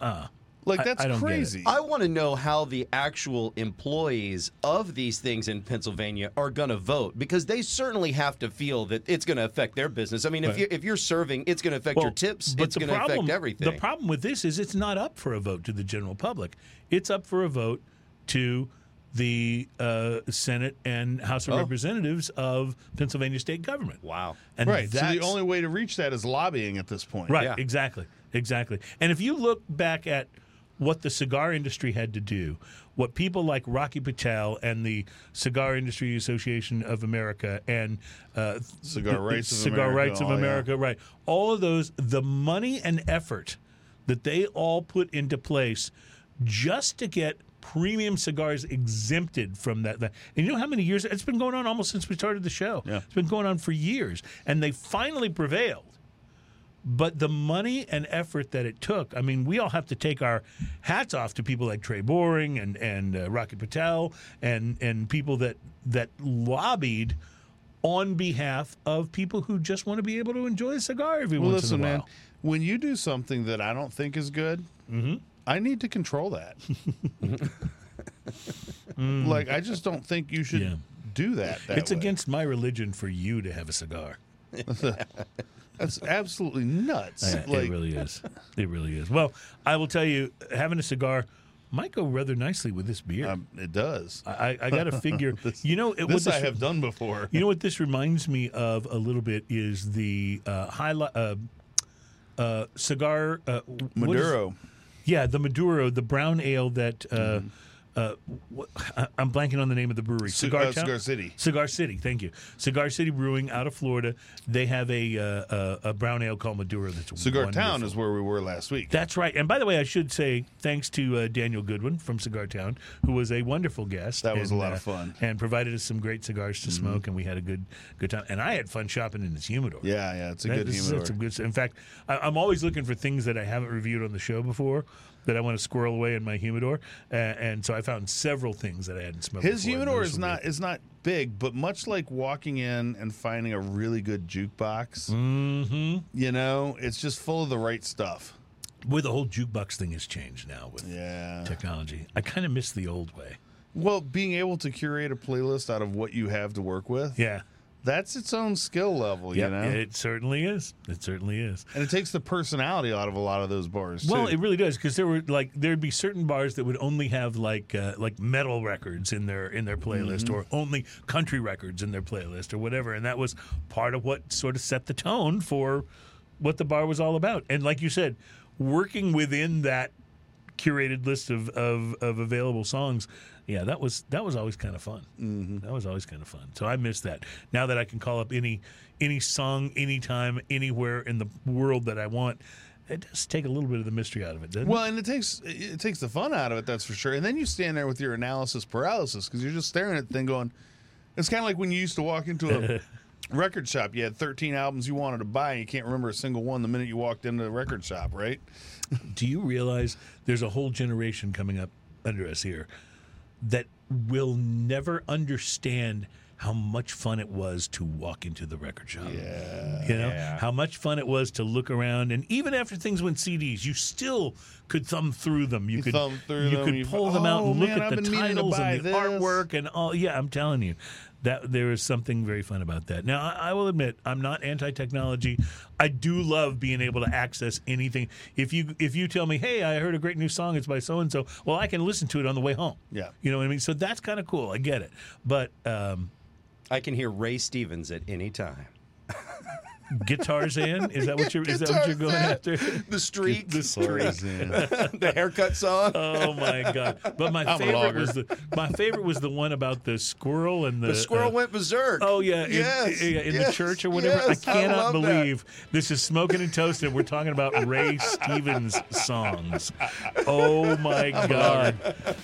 Uh, Like that's I don't get it. crazy. I want to know how the actual employees of these things in Pennsylvania are going to vote because they certainly have to feel that it's going to affect their business. I mean, if you if you're serving, it's going to affect your tips. but It's the going to problem- affect everything. The problem with this is it's not up for a vote to the general public. It's up for a vote to the uh, Senate and House of Oh. Representatives of Pennsylvania state government. wow. And right. So the only way to reach that is lobbying at this point. Right, Yeah. exactly. Exactly. And if you look back at what the cigar industry had to do, what people like Rocky Patel and the Cigar Industry Association of America and uh, Cigar Rights of Cigar America, Rights of all, yeah. Right? All of those, the money and effort that they all put into place just to get premium cigars exempted from that. that- And you know how many years it's been going on almost since we started the show. Yeah. It's been going on for years, and they finally prevailed but the money and effort that it took i mean we all have to take our hats off to people like trey boring and and uh, rocky patel and and people that that lobbied on behalf of people who just want to be able to enjoy a cigar every Well, once listen, in a man. while When you do something that I don't think is good, Mm-hmm. I need to control that. like I just don't think you should Yeah. do that. that it's way. against my religion for you to have a cigar That's absolutely nuts. Yeah, like it really is it really is well i will tell you having a cigar might go rather nicely with this beer um, it does. I, I got to figure This- you know it, this what I have done before. You know what this reminds me of a little bit is the uh, highlight uh, uh, cigar uh, Maduro. yeah, the Maduro, the brown ale that. Uh, Mm-hmm. Uh, I'm blanking on the name of the brewery. Cigar uh, Cigar City. Cigar City. Thank you. Cigar City Brewing out of Florida. They have a uh, a, a brown ale called Maduro. That's Cigar wonderful. Town is where we were last week. That's right. And by the way, I should say thanks to uh, Daniel Goodwin from Cigar Town, who was a wonderful guest. That was a and, lot of uh, fun. and provided us some great cigars to smoke, and we had a good good time. And I had fun shopping in his humidor. yeah, yeah, it's a That- good this is- humidor. that's some good. In fact, I, I'm always looking for things that I haven't reviewed on the show before that I want to squirrel away in my humidor, uh, and so I found several things that I hadn't smoked. His before, humidor is not is not big, but much like walking in and finding a really good jukebox, Mm-hmm. you know, it's just full of the right stuff. Well, the whole jukebox thing has changed now with Yeah. technology. I kind of miss the old way. Well, being able to curate a playlist out of what you have to work with, Yeah. That's its own skill level, you know. it certainly is. It certainly is. and it takes the personality out of a lot of those bars Well, too. it really does because there were like there'd be certain bars that would only have like uh, like metal records in their in their playlist Mm-hmm. or only country records in their playlist or whatever, and that was part of what sort of set the tone for what the bar was all about. And like you said, working within that curated list of, of, of available songs, yeah, that was that was always kind of fun. Mm-hmm. That was always kind of fun. So I miss that. Now that I can call up any any song anytime anywhere in the world that I want, it does take a little bit of the mystery out of it, doesn't it? well, and it takes it takes the fun out of it, that's for sure. And then you stand there with your analysis paralysis because you're just staring at the thing, going. It's kind of like when you used to walk into a record shop. You had 13 albums you wanted to buy, and you can't remember a single one the minute you walked into the record shop, right? Do you realize there's a whole generation coming up under us here that will never understand how much fun it was to walk into the record shop. Yeah. You know, Yeah. how much fun it was to look around and even after things went CDs, you still could thumb through them. You, You could thumb through you them, could you- pull them out "Oh, and look man, at I've the been meaning to titles and the this." artwork and all. Yeah, I'm telling you. That there is something very fun about that. Now, I, I will admit, I'm not anti-technology. I do love being able to access anything. If you if you tell me, "Hey, I heard a great new song. It's by so and so," well, I can listen to it on the way home. Yeah. you know what I mean. So that's kind of cool. I get it, but um, I can hear Ray Stevens at any time. Guitarzan? Is that what you're? Is that what you're going after? The streak, The streak. the haircut song. Oh my god! But my I'm favorite was the my favorite was the one about the squirrel and the, the squirrel uh, went berserk. Oh yeah, in, yes, in, in the church or whatever. yes, I cannot love that. believe this is smoking and toasting. We're talking about Ray Stevens songs. Oh my god!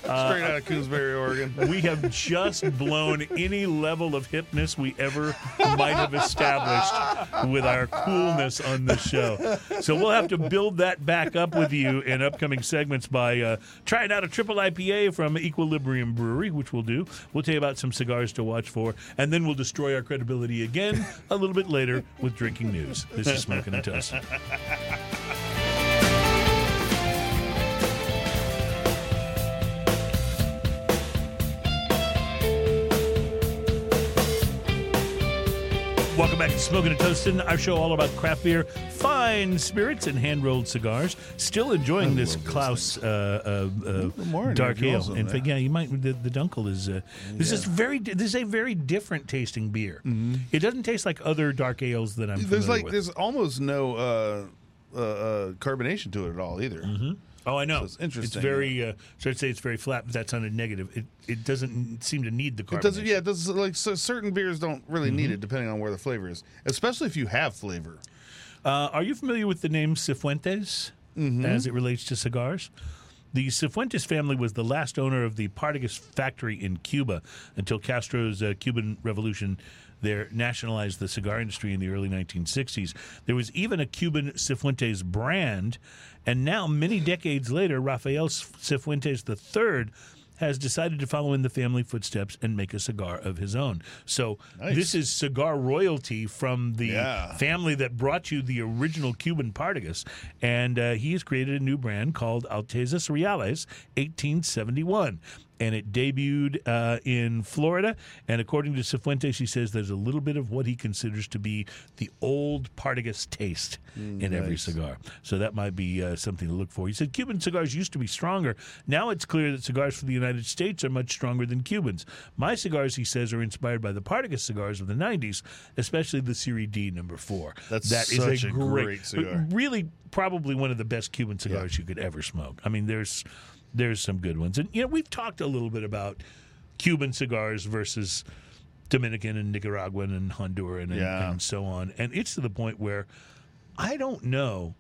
Straight out of Coonsbury, Oregon. We have just blown any level of hipness we ever might have established with our coolness on the show. So we'll have to build that back up with you in upcoming segments by uh, trying out a triple IPA from Equilibrium Brewery, which we'll do. We'll tell you about some cigars to watch for, and then we'll destroy our credibility again a little bit later with drinking news. This is Smoking and. Welcome back to Smoking and Toasting, our show all about craft beer, fine spirits, and hand rolled cigars. Still enjoying this Klaus uh, uh, uh, more dark there if you ale. In fact, yeah. yeah, you might. The, the Dunkel is uh, this is very. This is a very different tasting beer. It doesn't taste like other dark ales that I'm. Mm-hmm. There's familiar like with. there's almost no uh, uh, carbonation to it at all either. Oh, I know. So it's interesting. It's very. Uh, so I'd say it's very flat, but that sounded negative. It it doesn't seem to need the It carbonation. doesn't. Yeah, it does. Like so certain beers don't really need Mm-hmm. it, depending on where the flavor is. Especially if you have flavor. Uh, are you familiar with the name Cifuentes Mm-hmm. as it relates to cigars? The Cifuentes family was the last owner of the Partagas factory in Cuba until Castro's uh, Cuban Revolution there nationalized the cigar industry in the early 1960s. There was even a Cuban Cifuentes brand, and now, many decades later, Rafael Cifuentes III has decided to follow in the family footsteps and make a cigar of his own. So Nice. this is cigar royalty from the Yeah. family that brought you the original Cuban Partagas, and uh, he has created a new brand called Altezas Reales 1871. And it debuted uh, in Florida. And according to Cifuentes, he says there's a little bit of what he considers to be the old Partagas taste in every cigar. So that might be uh, something to look for. He said Cuban cigars used to be stronger. Now it's clear that cigars from the United States are much stronger than Cubans. My cigars, he says, are inspired by the Partagas cigars of the 90s, especially the Serie D number four. That's That is such a great cigar. Really, probably one of the best Cuban cigars you could ever smoke. I mean, there's there's some good ones, and you know we've talked a little bit about Cuban cigars versus Dominican and Nicaraguan and Honduran and, Yeah. and so on, and it's to the point where I don't know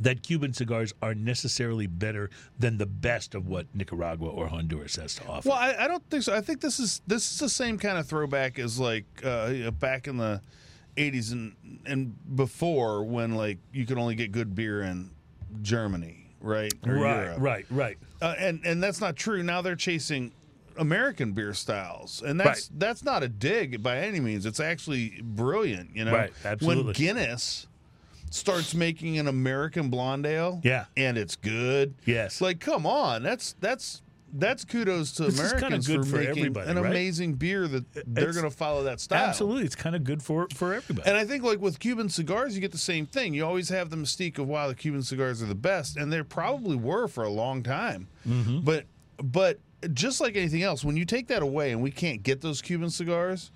that Cuban cigars are necessarily better than the best of what Nicaragua or Honduras has to offer. Well, I, I don't think so. I think this is this is the same kind of throwback as like uh, back in the '80s and and before when like you could only get good beer in Germany, right? Or right, Europe. right, right. Uh, and and that's not true. Now they're chasing American beer styles, and that's Right. that's not a dig by any means. It's actually brilliant. You know, Right, absolutely. When Guinness starts making an American blonde ale, Yeah. and it's good. Yes. like come on, that's that's. That's kudos to This Americans for, for making an right? amazing beer that they're going to follow that style. Absolutely, it's kind of good for for everybody. And I think like with Cuban cigars, you get the same thing. You always have the mystique of wow, the Cuban cigars are the best, and they probably were for a long time. Mm-hmm. But but just like anything else, when you take that away and we can't get those Cuban cigars,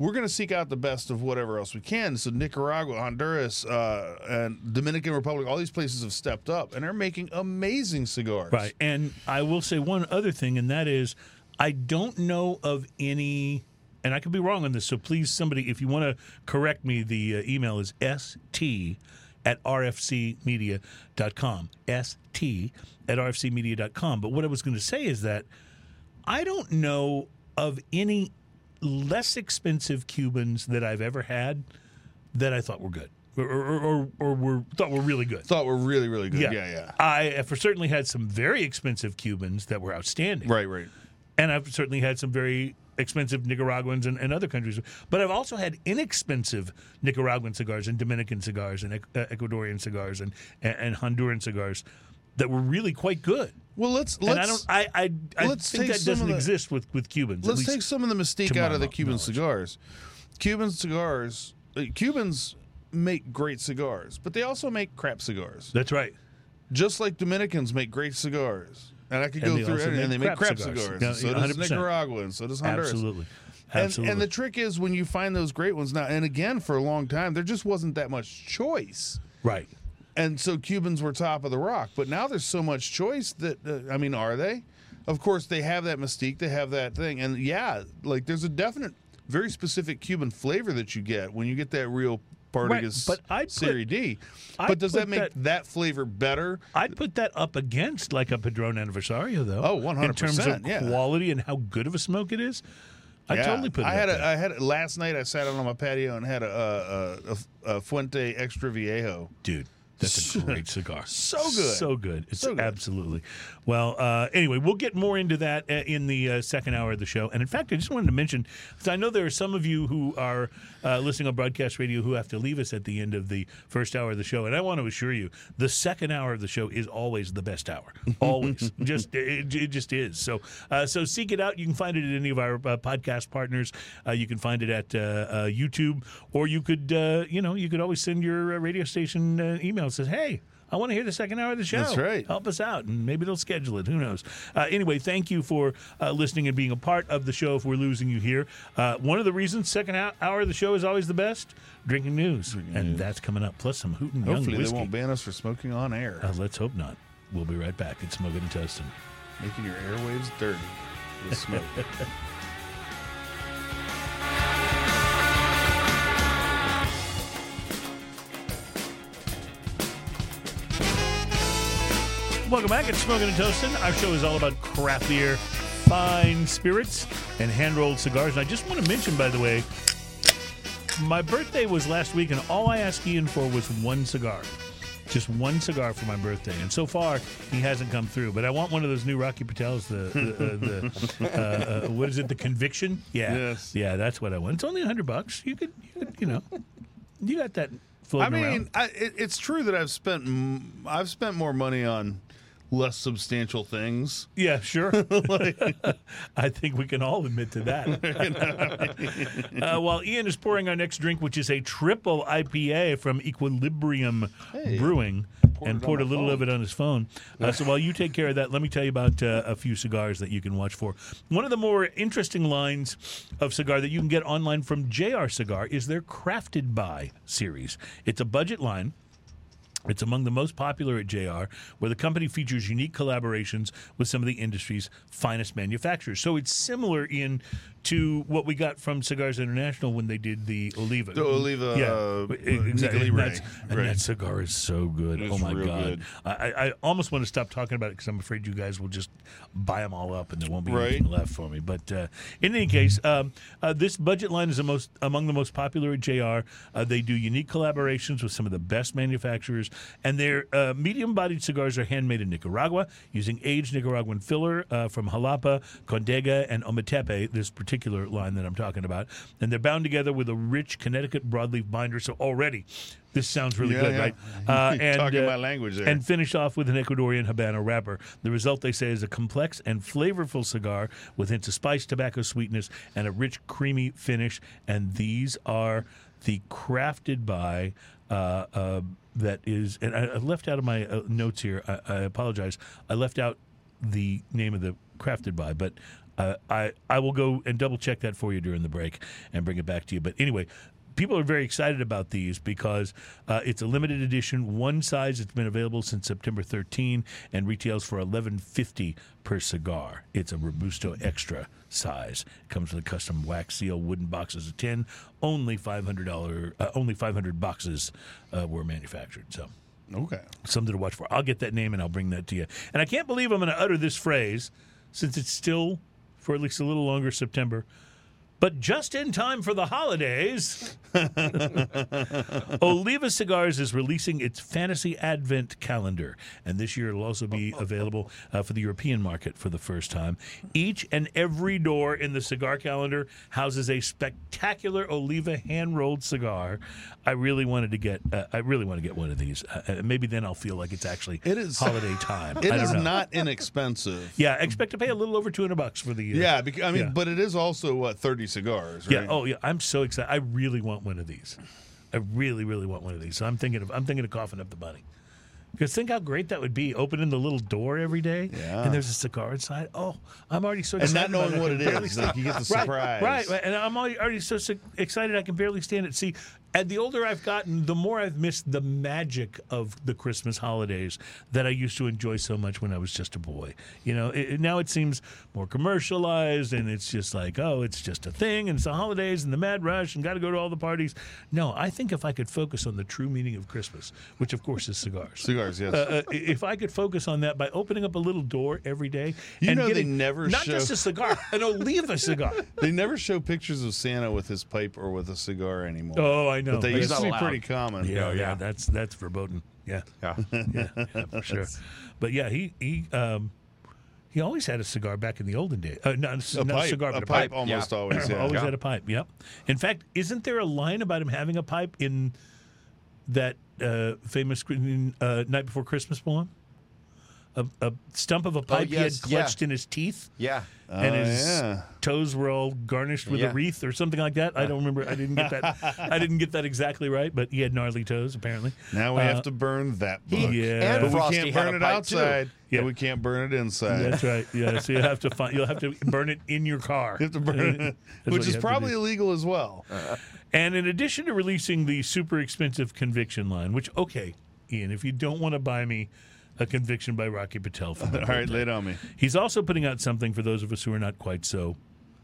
we're going to seek out the best of whatever else we can. So Nicaragua, Honduras, uh, and Dominican Republic, all these places have stepped up and they're making amazing cigars. Right. And I will say one other thing, and that is I don't know of any, and I could be wrong on this, so please, somebody, if you want to correct me, the uh, email is st at rfcmedia.com. st at rfcmedia.com. But what I was going to say is that I don't know of any less expensive Cubans that I've ever had that I thought were good. Or, or, or, or were thought were really good. Thought were really, really good. Yeah, yeah. I have for certainly had some very expensive Cubans that were outstanding. Right, right. And I've certainly had some very expensive Nicaraguans and, and other countries. But I've also had inexpensive Nicaraguan cigars and Dominican cigars and uh, Ecuadorian cigars and, and, and Honduran cigars that were really quite good. Well, let's let's and I don't I I, I let's think that doesn't the- exist with, with Cubans. Let's take some of the mystique out of the Cuban knowledge. cigars. Cuban cigars, uh, Cubans make great cigars, but they also make crap cigars. That's right. Just like Dominicans make great cigars. And I could And go through and make they make crap cigars. cigars. So does 100%. Nicaragua, and so does Honduras. Absolutely. And, Absolutely. and the trick is when you find those great ones now, and again, for a long time, there just wasn't that much choice. right. And so Cubans were top of the rock. But now there's so much choice that, uh, I mean, are they? Of course, they have that mystique, they have that thing. And yeah, like there's a definite, very specific Cuban flavor that you get when you get that real Partagas but I'd put- Serie D. I'd But does that make that- that, flavor better? I'd put that up against like a Padron Anniversario, though. Oh, 100%, In terms of yeah. quality and how good of a smoke it is. I Yeah. totally put it I had there. a, I had a, last night. I sat out on my patio and had a, a, a, a Fuente Extra Viejo. Dude, that's a great cigar. So good. So good. It's So good. absolutely. Well, uh, anyway, we'll get more into that uh, in the uh, second hour of the show. And in fact, I just wanted to mention, because I know there are some of you who are uh, listening on broadcast radio who have to leave us at the end of the first hour of the show. And I want to assure you, the second hour of the show is always the best hour. Always. just it, it just is. So uh, so seek it out. You can find it at any of our uh, podcast partners. Uh, you can find it at YouTube, or you could, uh, you know, you could always send your uh, radio station uh, email that says, hey, I want to hear the second hour of the show. That's right. Help us out, and maybe they'll schedule it. Who knows? Uh, anyway, thank you for uh, listening and being a part of the show. If we're losing you here, uh, one of the reasons second hour of the show is always the best: drinking news, and that's coming up. Plus some Hooten Young Hopefully, they won't ban us for smoking on air, Uh, let's hope not. We'll be right back. It's Smoking and Toasting. making your airwaves dirty with smoke. Welcome back. It's Smoking and Toasting. Our show is all about craft beer, fine spirits, and hand rolled cigars. And I just want to mention, by the way, my birthday was last week, and all I asked Ian for was one cigar. Just one cigar for my birthday, and so far he hasn't come through. But I want one of those new Rocky Patels. The, the, uh, the uh, uh, what is it? The Conviction. Yeah, Yes. yeah, that's what I want. It's only a hundred bucks. You could, you, could, you know, you got that I mean. I, it, it's true that I've spent m- I've spent more money on less substantial things. Yeah, sure. I think we can all admit to that. uh, while Ian is pouring our next drink, which is a triple IPA from Equilibrium Brewing, and poured a little phone. of it on his phone. Uh, so while you take care of that, let me tell you about uh, a few cigars that you can watch for. One of the more interesting lines of cigar that you can get online from JR Cigar is their Crafted By series. It's a budget line. It's among the most popular at JR, where the company features unique collaborations with some of the industry's finest manufacturers. So it's similar in to what we got from Cigars International when they did the Oliva. The Oliva, yeah, uh, exactly. And, that's- and Right. that cigar is so good. It's oh my god! I, I almost want to stop talking about it because I'm afraid you guys will just buy them all up and there won't be Right. anything left for me. But uh, in any case, um, uh, this budget line is the most among the most popular at JR. Uh, they do unique collaborations with some of the best manufacturers, and their uh, medium-bodied cigars are handmade in Nicaragua using aged Nicaraguan filler uh, from Jalapa, Condega, and Ometepe. This particular line that I'm talking about, and they're bound together with a rich Connecticut broadleaf binder. So already. This sounds really Yeah, good, yeah. right? Uh, and talking uh, my language there. And finish off with an Ecuadorian Habano wrapper. The result, they say, is a complex and flavorful cigar with hints of spice, tobacco sweetness, and a rich, creamy finish. And these are the crafted by. Uh, uh, that is, and I, I left out of my uh, notes here. I, I apologize. I left out the name of the crafted by, but uh, I I will go and double check that for you during the break and bring it back to you. But anyway, people are very excited about these because uh, it's a limited edition, one size. It's been available since September 13 and retails for 11.50 per cigar. It's a Robusto Extra size. It comes with a custom wax seal, wooden boxes of 10. Only $500. Uh, only 500 boxes uh, were manufactured. So Okay. something to watch for. I'll get that name and I'll bring that to you. And I can't believe I'm going to utter this phrase since it's still for at least a little longer September. But just in time for the holidays, Oliva Cigars is releasing its Fantasy Advent calendar. And this year it'll also be available uh, for the European market for the first time. Each and every door in the cigar calendar houses a spectacular Oliva hand rolled cigar. I really wanted to get, uh, I really want to get one of these. Uh, uh, maybe then I'll feel like it's actually It is- holiday time. It I don't know. not inexpensive. Yeah, expect to pay a little over 200 bucks for the year. Yeah, because, I mean, Yeah. but it is also what thirty cigars, right? Yeah. Oh, yeah. I'm so excited. I really want one of these. I really, really want one of these. So I'm thinking of I'm thinking of coughing up the money. Because think how great that would be, opening the little door every day, Yeah. and there's a cigar inside. Oh, I'm already so And excited. not knowing what it is, like you get the Right, surprise. Right, right, and I'm already, so excited I can barely stand it. See, and the older I've gotten, the more I've missed the magic of the Christmas holidays that I used to enjoy so much when I was just a boy. You know, it, now it seems more commercialized, and it's just like, oh, it's just a thing, and it's the holidays and the mad rush, and got to go to all the parties. No, I think if I could focus on the true meaning of Christmas, which of course is cigars. Cigars, yes. Uh, uh, if I could focus on that by opening up a little door every day, You and know they getting never not show- just a cigar, an Oliva cigar. they never show pictures of Santa with his pipe or with a cigar anymore. Oh, I know. but they used to be not pretty common. Yeah, yeah, yeah. that's that's verboten. Yeah, Yeah. yeah, yeah, for sure. But yeah, he he um he always had a cigar back in the olden days. Uh, not, A not pipe, a cigar, a but a pipe, pipe. almost Yeah. always. Yeah. always Yeah. had a pipe. Yep. In fact, isn't there a line about him having a pipe in that uh, famous uh, night before Christmas poem? A, a stump of a pipe he yes, had yeah. clutched in his teeth. Yeah. and Oh, his yeah. toes were all garnished with Yeah. a wreath or something like that. I don't remember. I didn't get that. I didn't get that exactly right, but he had gnarly toes apparently. Now we Uh, have to burn that book. Yeah. And But we can't burn it outside. too. Yeah. Yeah. we can't burn it inside. That's right. Yeah, so you have to find. You'll have to burn it in your car. You have to burn it, which what is you have to probably illegal as well. And in addition to releasing the super expensive conviction line, which okay, Ian, if you don't want to buy me a conviction by Rocky Patel for All right, lay it on me. He's also putting out something for those of us who are not quite so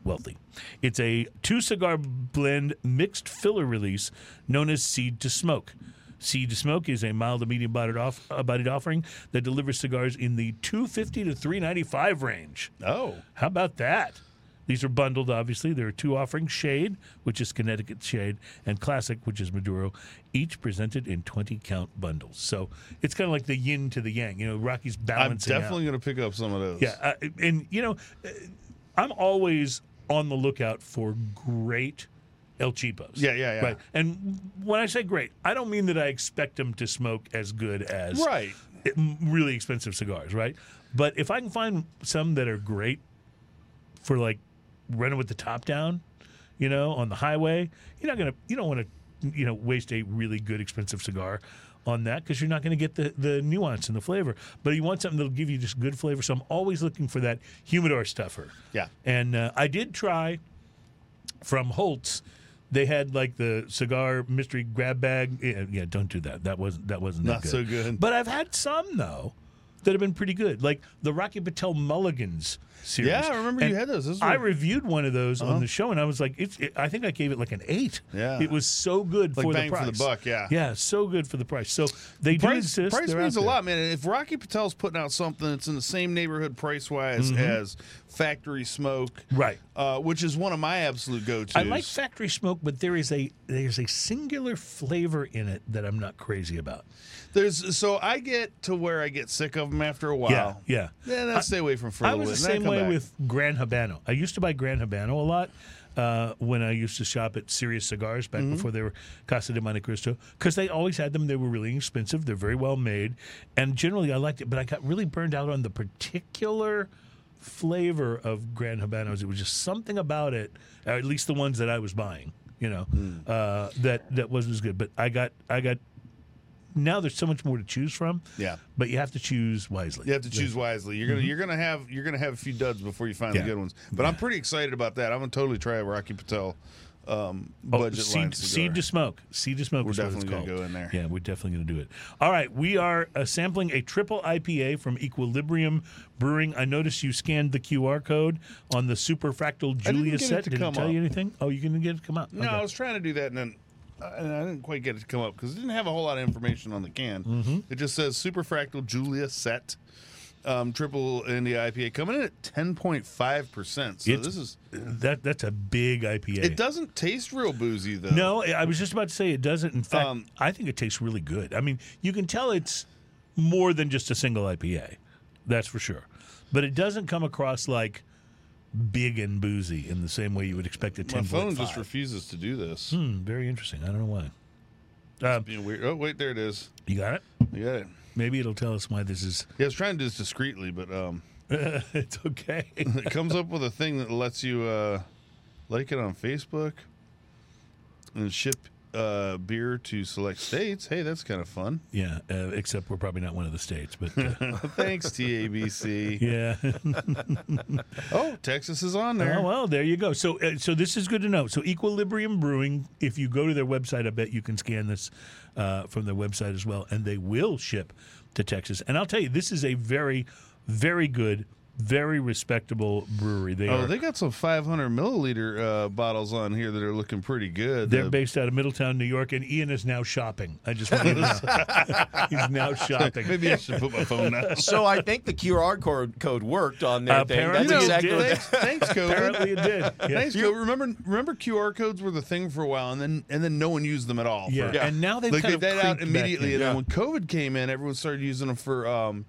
wealthy. It's a two cigar blend mixed filler release known as Seed to Smoke. Seed to Smoke is a mild to medium bodied, off, uh, bodied offering that delivers cigars in the 250 to 395 range. Oh, How about that? These are bundled, obviously. There are two offerings Shade, which is Connecticut Shade, and Classic, which is Maduro, each presented in 20 count bundles. So it's kind of like the yin to the yang. You know, Rocky's balancing. I'm definitely going to pick up some of those. Yeah, uh, and you know, uh, I'm always on the lookout for great El Cheapos. Yeah, yeah, yeah. Right, and when I say great, I don't mean that I expect them to smoke as good as Right. really expensive cigars, right? But if I can find some that are great for like running with the top down, you know, on the highway, you're not gonna, you don't want to, you know, waste a really good expensive cigar on that because you're not going to get the the nuance and the flavor. But you want something that'll give you just good flavor. So I'm always looking for that humidor stuffer. Yeah. And uh, I did try from Holt's. They had like the cigar mystery grab bag. Yeah, yeah, don't do that. That wasn't that wasn't that Not so good. But I've had some though that have been pretty good, like the Rocky Patel Mulligans series. Yeah, I remember you had those. Those I reviewed one of those on the show, and I was like, it's. It, I think I gave it like an eight. Yeah. it was so good Like for bang the for price. the buck, yeah. yeah, so good for the price. So they do Price, exist. price They're means a lot, man. If Rocky Patel's putting out something that's in the same neighborhood price wise Mm-hmm. as Factory Smoke, Right. uh, which is one of my absolute go tos. I like factory smoke, but there is a there's a singular flavor in it that I'm not crazy about. There's so I get to where I get sick of them after a while. Yeah, yeah. Then I stay away from for a I was the same way back. with Gran Habano. I used to buy Gran Habano a lot uh, when I used to shop at Serious Cigars back Mm-hmm. before they were Casa de Montecristo because they always had them. They were really expensive. They're very well made, and generally I liked it. But I got really burned out on the particular flavor of Gran Habanos. It was just something about it, or at least the ones that I was buying. You know, Mm. uh, that that wasn't as good. But I got I got. Now there's so much more to choose from. Yeah. But you have to choose wisely. You have to choose wisely. You're gonna you're gonna have you're gonna have a few duds before you find Mm-hmm. Yeah. the good ones. But I'm pretty excited about that. I'm gonna totally try a Rocky Patel um, Oh, budget line seed, seed to smoke. Seed to smoke. We're is what it's definitely gonna called. go in there. Yeah, we're definitely going to do it. All right, we are uh, sampling a triple IPA from Equilibrium Brewing. I noticed you scanned the QR code on the Superfractal didn't Julia set. to Did it tell you anything? Oh, you can get it to come up. No, Okay. I was trying to do that and then and I didn't quite get it to come up because it didn't have a whole lot of information on the can. Mm-hmm. It just says Superfractal Julia Set. Um, triple India IPA coming in at ten point five percent. So It's- this is that that's a big IPA. it doesn't taste real boozy though. No, I was just about to say it doesn't. In fact, Um, I think it tastes really good. I mean, you can tell it's more than just a single IPA. That's for sure. But it doesn't come across like big and boozy in the same way you would expect a my 10 phone just refuses to do this. Hmm, very interesting. I don't know why. Um, Being weird. Oh wait, there it is. you got it? You got it. Maybe it'll tell us why this is. Yeah, I was trying to do this discreetly, but um, it's okay. it comes up with a thing that lets you uh, like it on Facebook and ship uh, beer to select states. Hey, that's kind of fun. Yeah, uh, except we're probably not one of the states, but uh, Thanks, TABC. yeah. Oh, Texas is on there. Oh well, there you go. So, uh, so this is good to know. So, Equilibrium Brewing. If you go to their website, I bet you can scan this uh, from their website as well, and they will ship to Texas. And I'll tell you, this is a very, very good, very respectable brewery. They Oh, are. they got some 500 milliliter uh, bottles on here that are looking pretty good. They're The- based out of Middletown, New York, and Ian is now shopping. I just want you to know. He's now shopping. Maybe I should put my phone down. So I think the QR code code worked on their thing. Apparently That's it exactly did. thanks, thanks, COVID. Apparently, it did. Yeah. Thanks, COVID. Remember, remember QR codes were the thing for a while, and then and then no one used them at all. Yeah. for- and now they've like kind they of did out immediately, in. and then when COVID came in, everyone started using them for um,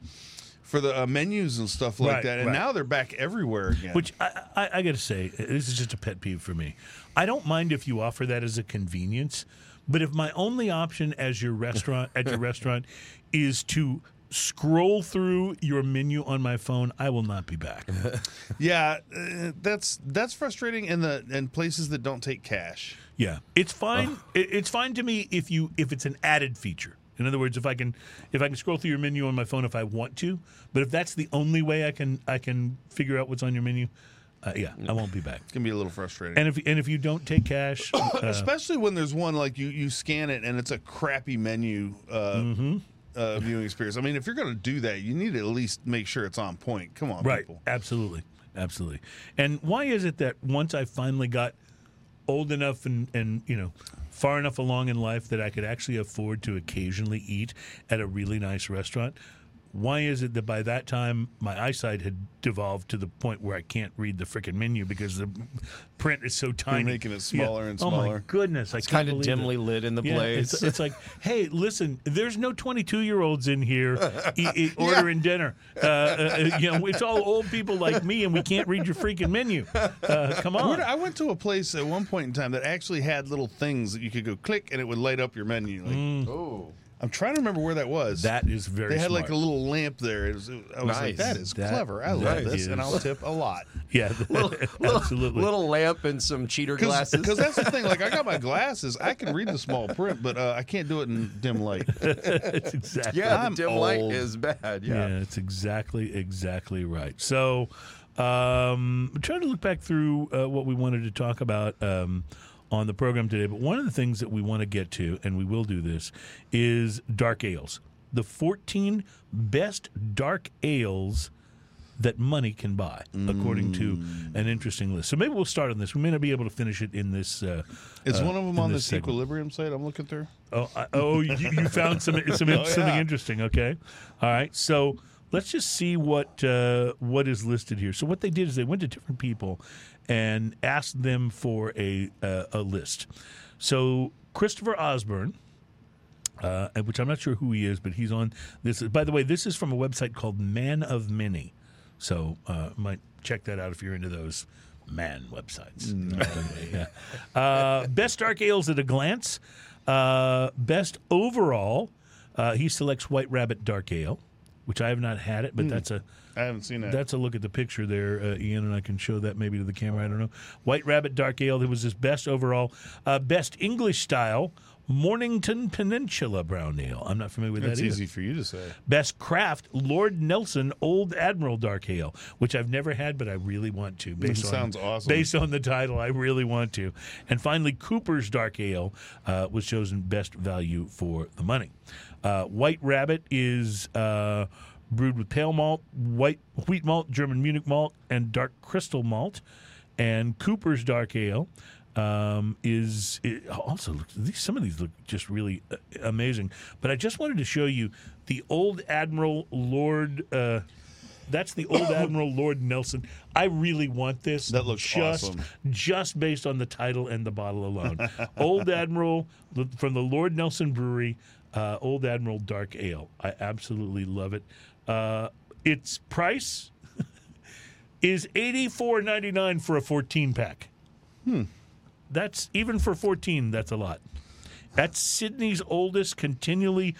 for the uh, menus and stuff like Right, that. And right. now they're back everywhere again. Which I, I, I got to say, this is just a pet peeve for me. I don't mind if you offer that as a convenience, but if my only option as your restaurant at your restaurant is to scroll through your menu on my phone, I will not be back. yeah, uh, that's that's frustrating in the in places that don't take cash. Yeah, it's fine. It, it's fine to me if you if it's an added feature. In other words, if I can if I can scroll through your menu on my phone if I want to, but if that's the only way I can I can figure out what's on your menu, uh, yeah, I won't be back. It's gonna be a little frustrating. And if and if you don't take cash, uh, Especially when there's one like you you scan it and it's a crappy menu uh, Mm-hmm. uh, viewing experience. I mean, if you're going to do that, you need to at least make sure it's on point. Come on, right, people. absolutely, absolutely. And why is it that once I finally got old enough and and you know far enough along in life that I could actually afford to occasionally eat at a really nice restaurant? Why is it that by that time my eyesight had devolved to the point where I can't read the freaking menu because the print is so tiny? making it smaller and smaller. Oh my smaller. goodness! I It's can't kind of believe it. dimly lit in the Yeah, place. it's, it's like, hey, listen, there's no 22 year olds in here e- e- ordering dinner. Uh, uh, you know, it's all old people like me, and we can't read your freaking menu. Uh, come on. did- I went to a place at one point in time that actually had little things that you could go click and it would light up your menu. Like, oh. I'm trying to remember where that was. That is very. they had smart. like a little lamp there. It was, I was like, that is That- clever. I love that this, and I'll tip a lot. yeah, absolutely. Little lamp and some cheater glasses. Because that's the thing. Like, I got my glasses. I can read the small print, but uh, I can't do it in dim light. That's exactly. yeah, I'm the dim light is bad. Yeah, Yeah. it's exactly exactly right. So, um, I'm trying to look back through uh, what we wanted to talk about um, on the program today. But one of the things that we want to get to, and we will do this, is dark ales. The 14 best dark ales that money can buy, according to an interesting list. So maybe we'll start on this. We may not be able to finish it in this. Uh, Is uh, one of them on this this equilibrium site I'm looking through? Oh, I, oh, you, you found some, some Oh, something yeah. interesting. Okay, all right. So let's just see what uh, what is listed here. So what they did is they went to different people and asked them for a uh, a list. So Christopher Osborne. Uh, which I'm not sure who he is, but he's on this. By the way, this is from a website called Man of Many, so uh, might check that out if you're into those man websites. yeah. Uh, best dark ales at a glance. Uh, best overall, uh, he selects White Rabbit Dark Ale, which I have not had it, but that's a I haven't seen that. that's a look at the picture there, uh, Ian, and I can show that maybe to the camera. I don't know. White Rabbit Dark Ale. That was his best overall. Uh, best English style. Mornington Peninsula Brown Ale. I'm not familiar with That's that either. That's easy for you to say. Best craft, Lord Nelson Old Admiral Dark Ale, which I've never had, but I really want to. Based on, sounds awesome. Based on the title, I really want to. And finally, Cooper's Dark Ale uh, was chosen best value for the money. Uh, White Rabbit is uh, brewed with pale malt, white wheat malt, German Munich malt, and dark crystal malt. And Cooper's Dark Ale um, is also looks- these some of these look just really uh, amazing. But I just wanted to show you the old Admiral Lord. Uh, that's the old Admiral Lord Nelson. I really want this. That looks just awesome. just based on the title and the bottle alone. old Admiral from the Lord Nelson Brewery. Uh, old Admiral Dark Ale. I absolutely love it. Uh, its price is eighty four ninety nine for a fourteen pack. That's even for 14, that's a lot. That's Sydney's oldest continually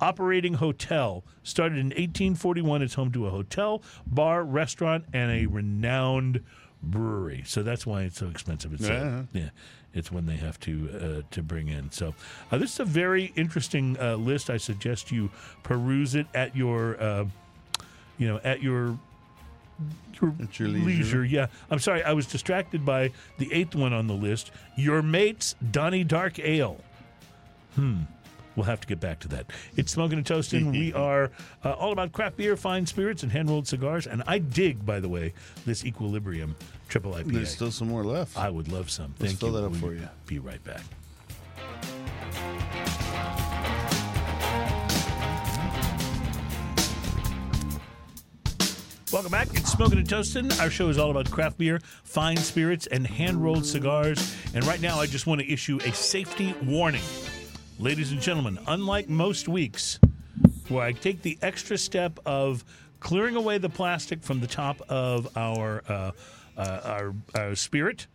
operating hotel. Started in 1841, it's home to a hotel, bar, restaurant, and a renowned brewery. So that's why it's so expensive. It's uh, Yeah. yeah, it's when they have to uh, to bring in. So uh, this is a very interesting uh, list. I suggest you peruse it at your, uh, you know, at your your, At your leisure. Yeah, I'm sorry, I was distracted by the eighth one on the list. Your mate's Donnie Dark Ale. Hmm. We'll have to get back to that. It's Smoking and Toasting. we are uh, all about craft beer, fine spirits, and hand rolled cigars. And I dig, by the way, this Equilibrium Triple IPA. There's still some more left. I would love some. Let's Thank fill you. that up We'll for you. Be right back. Welcome back. It's Smoking and Toasting. Our show is all about craft beer, fine spirits, and hand rolled cigars. And right now, I just want to issue a safety warning. Ladies and gentlemen, unlike most weeks where I take the extra step of clearing away the plastic from the top of our, uh, uh, our, our spirit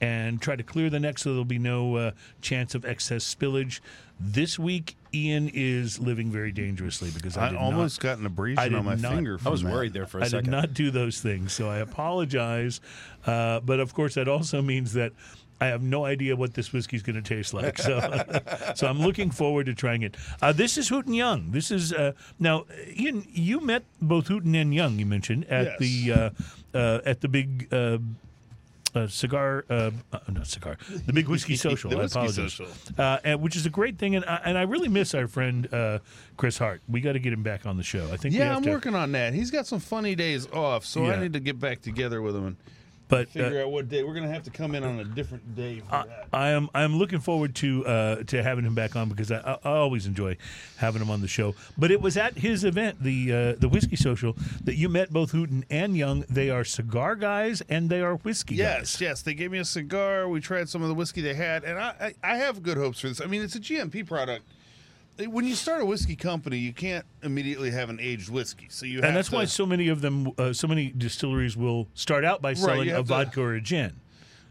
and try to clear the neck so there'll be no uh, chance of excess spillage. This week, Ian is living very dangerously because I, I almost not, got an abrasion on my not- finger. I was that. worried there for a I second. I did not do those things, so I apologize. Uh, but of course, that also means that I have no idea what this whiskey is going to taste like. So, so I'm looking forward to trying it. Uh, this is Hooten Young. This is uh, now, Ian. You met both Hooten and Young. You mentioned at Yes. the uh, uh, at the big. Uh, uh, cigar, uh, uh, not cigar, the big whiskey social. The I Whiskey apologize. Social. Uh, and, which is a great thing, and I, and I really miss our friend uh, Chris Hart. We got to get him back on the show. I think. we Yeah, I'm to, working on that. He's got some funny days off, so Yeah. I need to get back together with him and but uh, figure out what day. We're gonna have to come in on a different day for I, that. I am I'm looking forward to uh, to having him back on because I, I, I always enjoy having him on the show. But it was at his event, the uh, the whiskey social, that you met both Hooten and Young. They are cigar guys and they are whiskey Yes, guys. yes. They gave me a cigar. We tried some of the whiskey they had, and I, I, I have good hopes for this. I mean, it's a GMP product. When you start a whiskey company, you can't immediately have an aged whiskey, so you have And that's to, why so many of them, uh, so many distilleries will start out by selling you a to- vodka or a gin.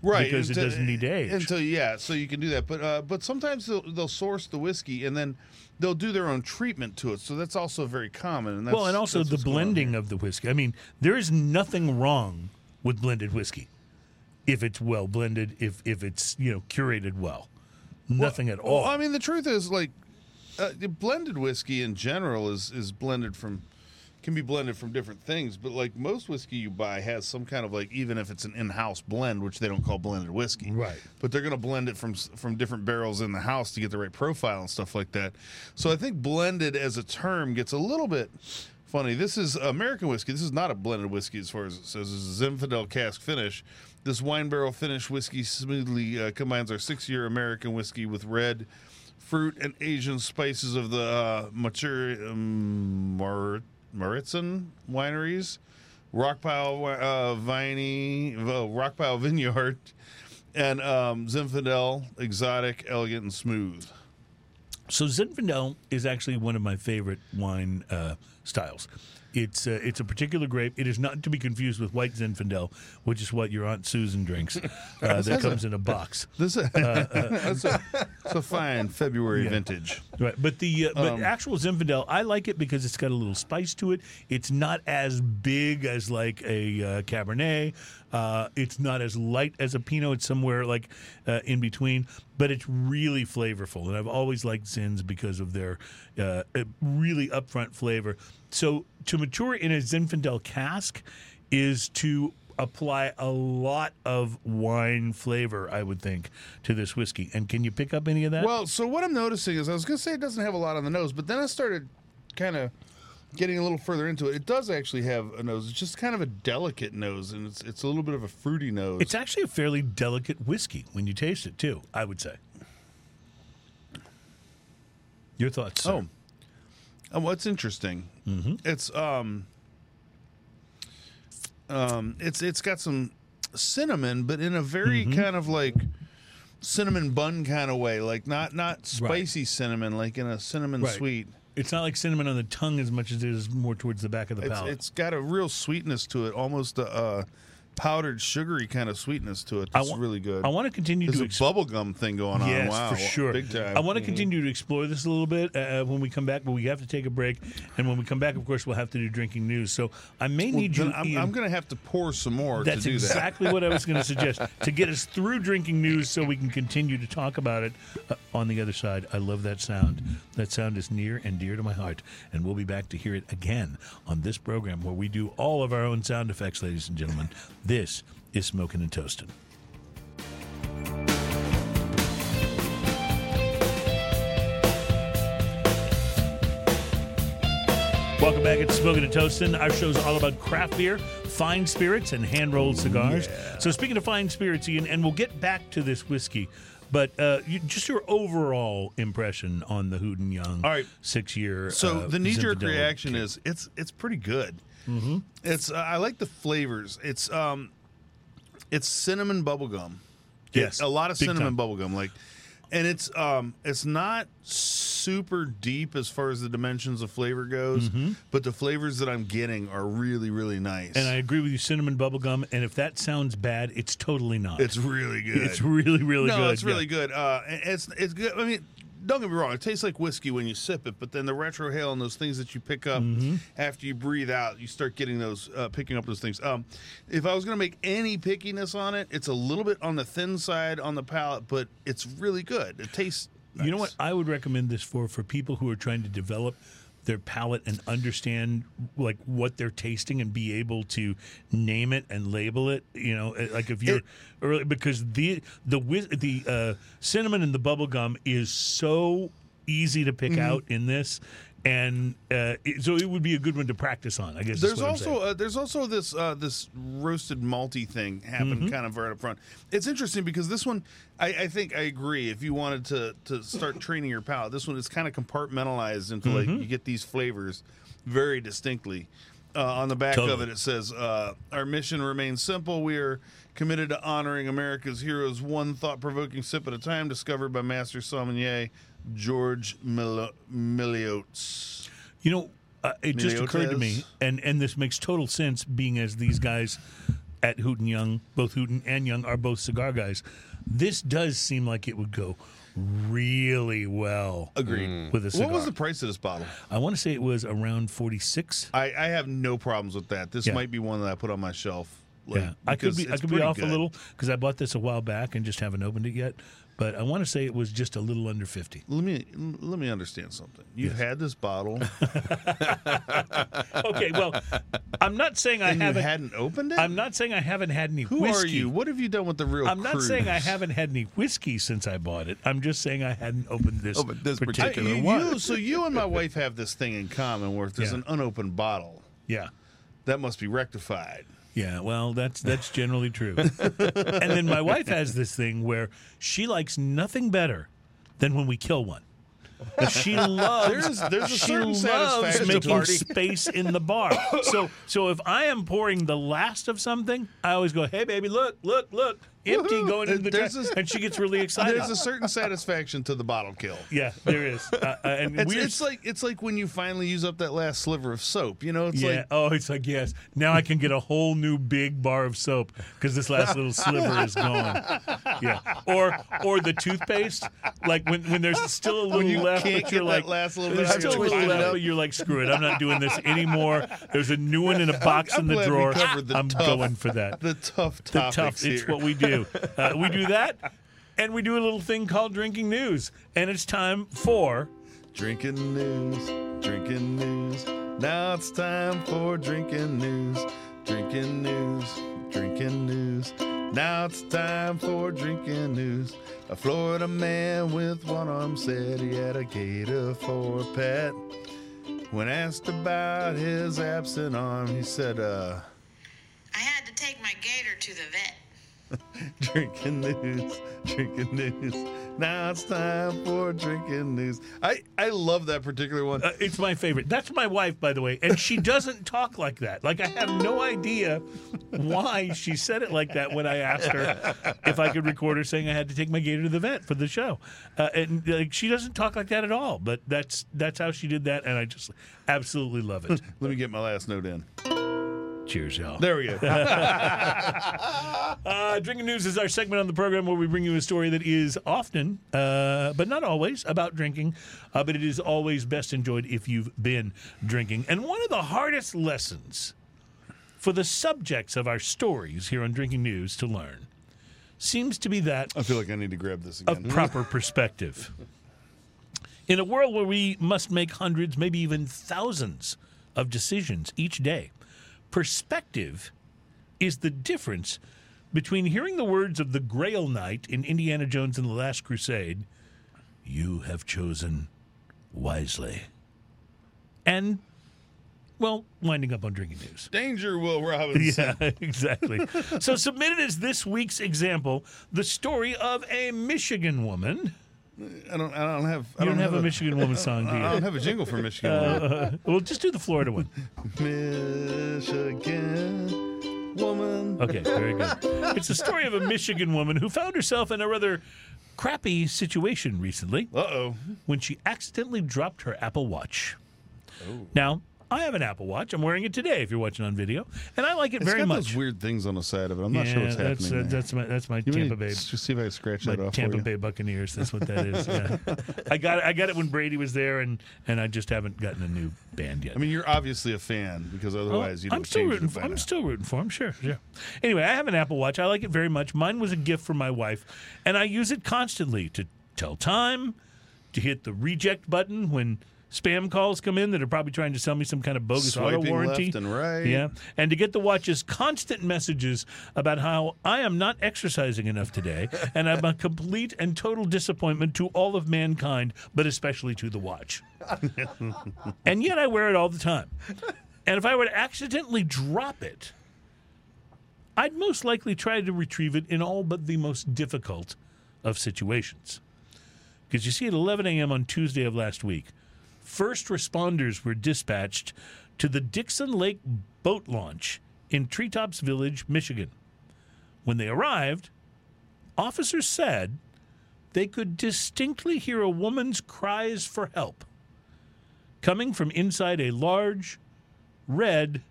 right because it doesn't need to age. until yeah, so you can do that. But uh, but sometimes they'll, they'll source the whiskey and then they'll do their own treatment to it. So that's also very common. And that's, well, and also the what's going on blending of the whiskey. I mean, there is nothing wrong with blended whiskey if it's well blended, if if it's you know curated well. Nothing at all. Well, I mean, the truth is, like, uh, blended whiskey in general is is blended from can be blended from different things, but like most whiskey you buy has some kind of like even if it's an in-house blend, which they don't call blended whiskey, Right. But they're going to blend it from from different barrels in the house to get the right profile and stuff like that. So I think blended as a term gets a little bit funny. This is American whiskey. This is not a blended whiskey as far as it says. This is Zinfandel cask finish. This wine barrel finish whiskey smoothly uh, combines our six-year American whiskey with red fruit and Asian spices of the uh, mature um, Mar- Mauritson wineries, Rockpile uh, Viney, well, Rockpile Vineyard, and um, Zinfandel, exotic, elegant, and smooth. So Zinfandel is actually one of my favorite wine uh, styles. It's uh, it's a particular grape. It is not to be confused with white Zinfandel, which is what your aunt Susan drinks. Uh, that comes in a box. This that's a, it's a fine February Yeah. vintage. Right, but the uh, but Um, actual Zinfandel, I like it because it's got a little spice to it. It's not as big as like a uh, Cabernet. Uh, it's not as light as a Pinot. It's somewhere like uh, in between, but it's really flavorful. And I've always liked Zins because of their uh, uh, really upfront flavor. So to mature in a Zinfandel cask is to apply a lot of wine flavor, I would think, to this whiskey. And can you pick up any of that? Well, so what I'm noticing is I was going to say it doesn't have a lot on the nose, but then I started kind of getting a little further into it. It does actually have a nose. It's just kind of a delicate nose, and it's it's a little bit of a fruity nose. It's actually a fairly delicate whiskey when you taste it too. I would say. Your thoughts? Sir? Oh, um, what's interesting? Mm-hmm. It's um, um, it's it's got some cinnamon, but in a very Mm-hmm. kind of like cinnamon bun kind of way, like not not spicy cinnamon, like in a cinnamon Right. sweet. it's not like cinnamon on the tongue as much as it is more towards the back of the It's palate. it's got a real sweetness to it, almost a, uh powdered sugary kind of sweetness to it. That's wa- really good. I want to continue There's to a bubble gum thing going on. Yes, wow, for sure. big time. I want to continue to explore this a little bit uh, when we come back, but we have to take a break. And when we come back, of course, we'll have to do drinking news. So I may well, need you. I'm, I'm going to have to pour some more That's to do that. Exactly what I was going to suggest to get us through drinking news so we can continue to talk about it uh, on the other side. I love that sound. That sound is near and dear to my heart. And we'll be back to hear it again on this program where we do all of our own sound effects, ladies and gentlemen. This is Smoking and Toasting. Welcome back. It's Smoking and Toasting. Our show is all about craft beer, fine spirits, and hand rolled cigars. So, speaking of fine spirits, Ian, and we'll get back to this whiskey, but uh, you, just your overall impression on the Hooten Young All right. six year. So uh, the knee jerk reaction is it's it's pretty good. Mm-hmm. It's uh, I like the flavors. It's um, it's cinnamon bubblegum. Yes, a lot of big cinnamon bubblegum. Like, and it's um, it's not super deep as far as the dimensions of flavor goes, but the flavors that I'm getting are really really nice. Mm-hmm. And I agree with you, cinnamon bubblegum. And if that sounds bad, it's totally not. it's really good. It's really, really no, good. it's really yeah. good. Uh, it's it's good. I mean, don't get me wrong. It tastes like whiskey when you sip it, but then the retrohale and those things that you pick up Mm-hmm. after you breathe out, you start getting those uh, picking up those things. Um, if I was going to make any pickiness on it, it's a little bit on the thin side on the palate, but it's really good. It tastes. You know what I would recommend this for for people who are trying to develop their palate and understand like what they're tasting and be able to name it and label it. You know, uh, like if you're It- early because the the the uh, cinnamon and the bubble gum is so easy to Mm-hmm. pick out in this. And uh, it, so it would be a good one to practice on. I guess. There's also uh, there's also this uh, this roasted malty thing happened Mm-hmm. kind of right up front. It's interesting because this one, I, I think I agree. If you wanted to to start training your palate, this one is kind of compartmentalized into Mm-hmm. like you get these flavors very distinctly. Uh, on the back of it, it says, uh, "Our mission remains simple. We are committed to honoring America's heroes, one thought-provoking sip at a time." Discovered by Master Sommelier George Mil- Miliotes. You know, uh, it just occurred to me, and and this makes total sense, being as these guys at Hooten Young, both Hooten and Young, are both cigar guys. This does seem like it would go really well. Agreed. Mm. With a cigar, What was the price of this bottle? I want to say it was around forty six. I, I have no problems with that. This Yeah. might be one that I put on my shelf. like, Yeah, I could because be I it's could be pretty off a good. little because I bought this a while back and just haven't opened it yet. But I want to say it was just a little under fifty. Let me let me understand something. You've had this bottle Okay, well, I'm not saying I and you haven't. You hadn't opened it. I'm not saying I haven't had any Who whiskey. are you? What have you done with the real? I'm not saying I haven't had any whiskey since I bought it. I'm just saying I hadn't opened this, Opened this I- particular you, one. you- so you and my wife have this thing in common where if there's Yeah. an unopened bottle, Yeah. that must be rectified. Yeah, well, that's that's generally true. and then my wife has this thing where she likes nothing better than when we kill one. She loves There's- there's a she certain loves satisfaction making party. space in the bar. So so if I am pouring the last of something, I always go, "Hey baby, look, look, look, empty Woohoo. going into the trash," this- and she gets really excited. There's a certain satisfaction to the bottle kill. yeah, there is, uh, uh, and It's, we're it's like it's like when you finally use up that last sliver of soap. You know, it's yeah. like oh, it's like yes. Now I can get a whole new big bar of soap because this last little sliver is gone. Yeah. Or or the toothpaste. Like when, when there's still a little you left, but you're like last little bit, still a you're little left, you're like, screw it. I'm not doing this anymore. There's a new one in a box I'm in the drawer. the I'm tough- going for that. the tough The tough. here. It's what we do. Uh, we do that, and we do a little thing called drinking news, and it's time for. Drinking news, drinking news. Now it's time for drinking news, drinking news, drinking news. Now it's time for drinking news. A Florida man with one arm said he had a gator for a pet. When asked about his absent arm, he said, uh, I had to take my gator to the vet. drinking news, drinking news. Now it's time for drinking news. I, I love that particular one. Uh, it's my favorite. That's my wife, by the way, and she doesn't talk like that. Like I have no idea why she said it like that when I asked her if I could record her saying I had to take my gator to the vet for the show, uh, and like she doesn't talk like that at all. But that's that's how she did that, and I just absolutely love it. Let me get my last note in. Cheers, y'all. There we go. Uh, drinking news is our segment on the program where we bring you a story that is often, uh, but not always, about drinking. Uh, but it is always best enjoyed if you've been drinking. And one of the hardest lessons for the subjects of our stories here on Drinking News to learn seems to be that I feel like I need to grab this of again. proper perspective. In a world where we must make hundreds, maybe even thousands of decisions each day, perspective is the difference between hearing the words of the Grail Knight in Indiana Jones and the Last Crusade, you have chosen wisely, and, well, winding up on drinking news. Danger, Will Robinson. Yeah, exactly. so submitted as this week's example, the story of a Michigan woman. I don't. I don't have. I You don't have a a Michigan woman song, do you? I don't have a jingle for Michigan. Uh, well, just do the Florida one. Michigan woman. Okay, very good. It's the story of a Michigan woman who found herself in a rather crappy situation recently Uh oh. when she accidentally dropped her Apple Watch. Now, I have an Apple Watch. I'm wearing it today if you're watching on video, and I like it It's very got much. those weird things on the side of it. I'm not yeah, sure what's that's, happening. uh, that's my that's my You Tampa Bay Just see if I can scratch that off Tampa you. Bay Buccaneers. That's what that is. Yeah. I got it, I got it when Brady was there, and and I just haven't gotten a new band yet. I mean, you're obviously a fan because otherwise Oh, you'd have I'm still rooting. For, I'm now. still rooting for him. Sure, sure. Anyway, I have an Apple Watch. I like it very much. Mine was a gift from my wife, and I use it constantly to tell time, to hit the reject button when spam calls come in that are probably trying to sell me some kind of bogus auto warranty. left and right. Yeah, and to get the watch's constant messages about how I am not exercising enough today, and I'm a complete and total disappointment to all of mankind, but especially to the watch. and yet I wear it all the time. And if I were to accidentally drop it, I'd most likely try to retrieve it in all but the most difficult of situations. Because you see, at 11 a.m. on Tuesday of last week, first responders were dispatched to the Dixon Lake boat launch in Treetops Village, Michigan. When they arrived, officers said they could distinctly hear a woman's cries for help coming from inside a large, red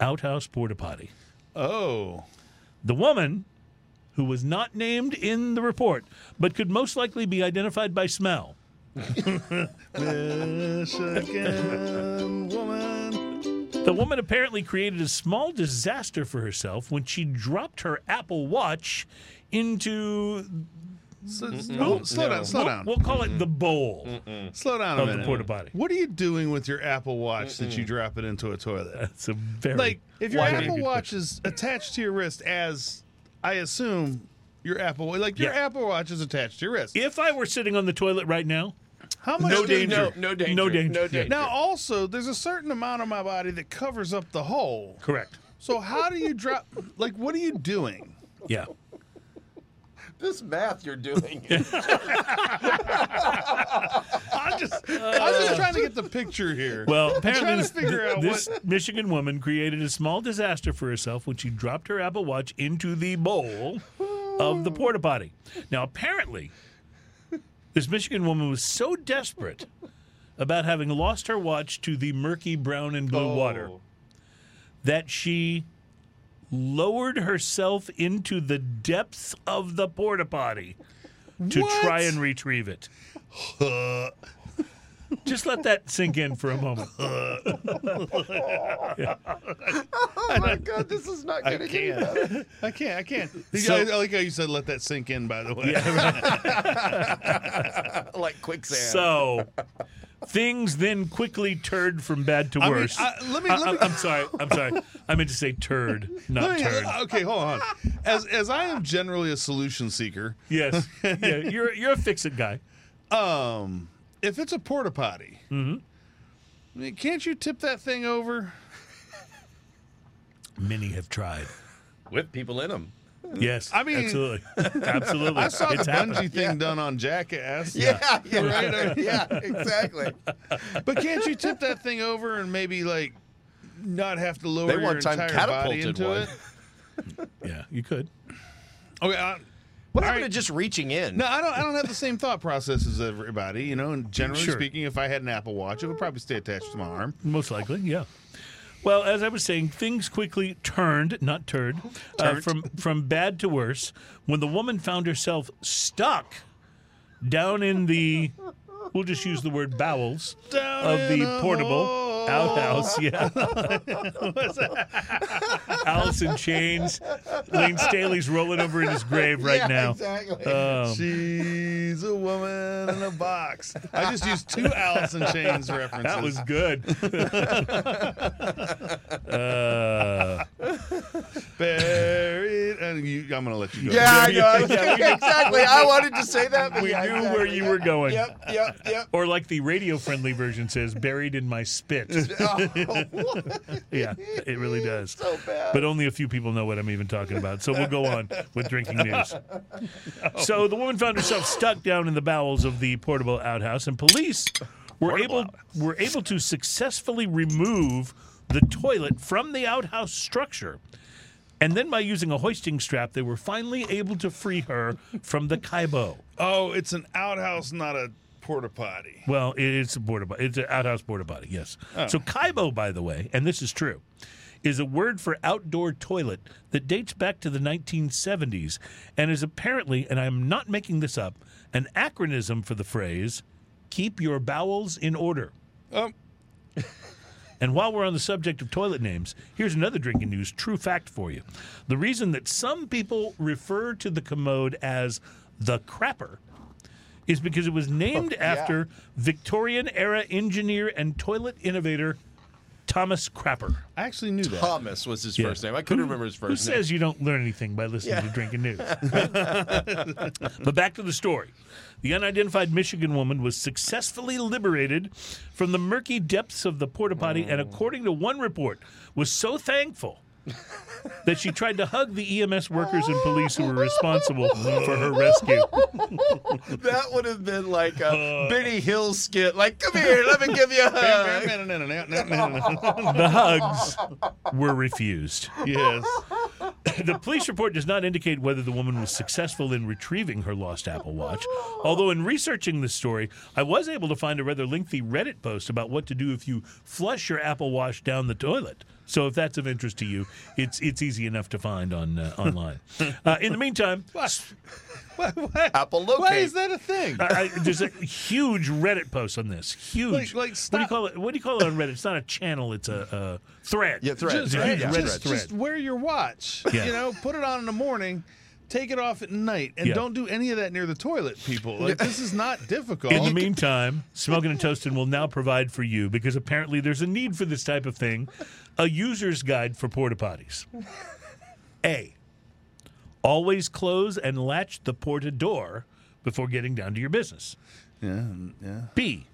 outhouse porta potty. Oh, The woman, who was not named in the report, but could most likely be identified by smell, Michigan woman. The woman apparently created a small disaster for herself when she dropped her Apple Watch into. So, no, slow down, slow we'll, down, we'll call it the bowl. slow down a of the minute. porta potty. What are you doing with your Apple Watch that you drop it into a toilet? That's a very Like, if your Apple Watch is attached to your wrist, as I assume your Apple, like your Yeah. Apple Watch is attached to your wrist. If I were sitting on the toilet right now, How much? no do you- danger. No, no danger. No danger. No danger. Now, also, there's a certain amount of my body that covers up the hole. correct. So how do you drop? Like, what are you doing? Yeah. This math you're doing. I'm just, I'm just trying to get the picture here. Well, I'm apparently to this, figure out this what. Michigan woman created a small disaster for herself when she dropped her Apple Watch into the bowl of the porta potty. Now, apparently, this Michigan woman was so desperate about having lost her watch to the murky brown and blue oh. water that she lowered herself into the depths of the porta potty to What? try and retrieve it. Just let that sink in for a moment. oh my God, this is not I going to can't. I can't. I can't. So- I, I like how you said let that sink in. By the way, like quicksand. So things then quickly turned from bad to I mean, worse. I- let me- I, let me- am sorry. I'm sorry. I meant to say turd, not Let me- turd. okay, hold on. As as I am generally a solution seeker, Yes. Yeah, you're you're a fix it guy. um, if it's a porta potty, Mm-hmm. I mean, can't you tip that thing over? Many have tried. with people in them. Yes. I mean- absolutely, absolutely. I saw it's the happened. bungee thing done on Jackass. Yeah, yeah, Right? yeah, exactly. But can't you tip that thing over and maybe like not have to lower They your one time entire body into one. it? Yeah, you could. Okay, I, What All happened right. to just reaching in? no, I don't. I don't have the same thought process as everybody. You know, and generally Sure. speaking, if I had an Apple Watch, it would probably stay attached to my arm. Most likely, yeah. Well, as I was saying, things quickly turned, not turned, uh, from from bad to worse when the woman found herself stuck down in the. We'll just use the word bowels Down of the portable hole. Outhouse. Yeah, Alice in Chains. Layne Staley's rolling over in his grave right Yeah, now. Exactly. Um, She's a woman in a box. I just used two Alice in Chains references. that was good. uh, buried. And you, I'm going to let you go. yeah, I know. I was- Yeah, exactly. I wanted to say that, but we yeah, knew exactly. where you were going. Yep, yep, yep. Or like the radio friendly version says, buried in my spit. Oh. yeah, it really does. so bad. But only a few people know what I'm even talking about. So we'll go on with drinking news. So the woman found herself stuck down in the bowels of the portable outhouse, and police were able were able to successfully remove the toilet from the outhouse structure. And then by using a hoisting strap, they were finally able to free her from the kybo. Oh, it's an outhouse, not a porta potty. Well, it's a border potty. It's an outhouse border potty, yes. Oh. So Kybo, by the way, and this is true, is a word for outdoor toilet that dates back to the 1970s and is apparently, and I'm not making this up, an acronym for the phrase "keep your bowels in order." Oh. And while we're on the subject of toilet names, here's another drinking news true fact for you. The reason that some people refer to the commode as the crapper is because it was named after Victorian era engineer and toilet innovator Thomas Crapper. I actually knew that. Thomas was his Yeah. first name. I couldn't remember his Who first name. says you don't learn anything by listening to drinking news? but back to the story. The unidentified Michigan woman was successfully liberated from the murky depths of the porta potty, and according to one report, was so thankful that she tried to hug the EMS workers and police who were responsible for her rescue. That would have been like a uh, Benny Hill skit. Like, come here, let me give you a hug. The hugs were refused. yes. The police report does not indicate whether the woman was successful in retrieving her lost Apple Watch. Although, in researching this story, I was able to find a rather lengthy Reddit post about what to do if you flush your Apple Watch down the toilet. So, if that's of interest to you, it's it's easy enough to find on uh, online. Uh, in the meantime, Apple locate. Why is that a thing? I, I, there's a huge Reddit post on this. Huge. Like- like, what do you call it? What do you call it on Reddit? It's not a channel. It's a, a thread. Yeah, thread. It's a Thread, huge yeah, just, thread. just wear your watch. Yeah. You know, put it on in the morning, take it off at night, and Yeah. don't do any of that near the toilet, people. Like this is not difficult. In the meantime, Smoking and Toasting will now provide for you because apparently there's a need for this type of thing a user's guide for porta potties. A. Always close and latch the porta door before getting down to your business. yeah, mm, yeah. B.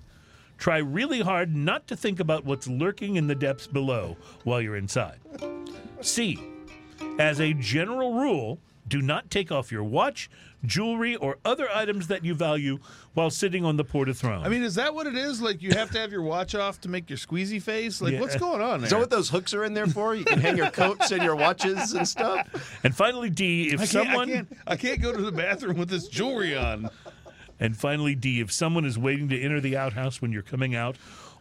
Try really hard not to think about what's lurking in the depths below while you're inside. C. As a general rule, do not take off your watch, jewelry, or other items that you value while sitting on the porta throne. I mean, is that what it is? Like you have to have your watch off to make your squeezy face? Like Yeah. what's going on there? Is that what those hooks are in there for? You can hang your coats and your watches and stuff. and finally, D. If I can't, someone I can't I can't go to the bathroom with this jewelry on. and finally, D. If someone is waiting to enter the outhouse when you're coming out,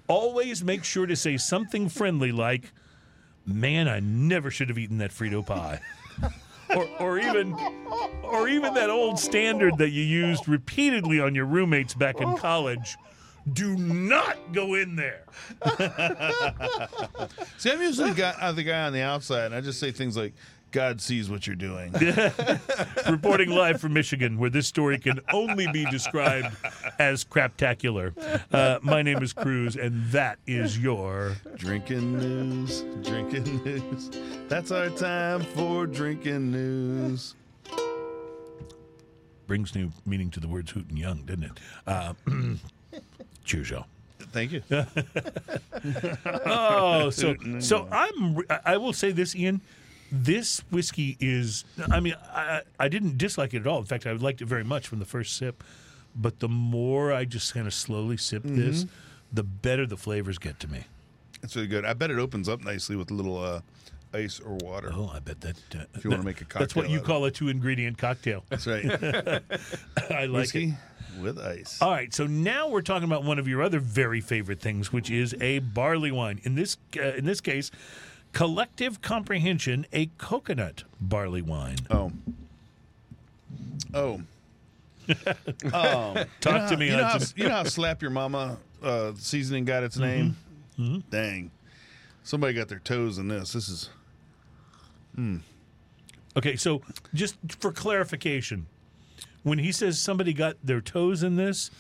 always make sure to say something friendly like, "Man, I never should have eaten that Frito pie." Or, or even, or even that old standard that you used repeatedly on your roommates back in college. Do not go in there. See, I'm usually guy, uh, the guy on the outside, and I just say things like, "God sees what you're doing." Reporting live from Michigan, where this story can only be described as craptacular. Uh, my name is Cruz, and that is your. drinking news, drinking news. That's our time for drinking news. Brings new meaning to the words hoot and young, didn't it? Uh, cheers, y'all. Thank you. Oh, so so I'm. I will say this, Ian. This whiskey is. I mean, I I didn't dislike it at all. In fact, I liked it very much from the first sip. But the more I just kind of slowly sip this, the better the flavors get to me. It's really good. I bet it opens up nicely with a little uh, ice or water. Oh, I bet that. Uh, If you wanna make a cocktail, that's what you call a two ingredient cocktail. That's right. I like Whiskey, it. with ice. All right, so now we're talking about one of your other very favorite things, which is a barley wine. In this uh, in this case, collective comprehension, a coconut barley wine. Oh. Oh. Um, Talk to me, You know, how, you know how Slap Your Mama uh, seasoning got its mm-hmm. name? Mm-hmm. Dang. Somebody got their toes in this. This is. Hmm. Okay, so just for clarification, when he says somebody got their toes in this,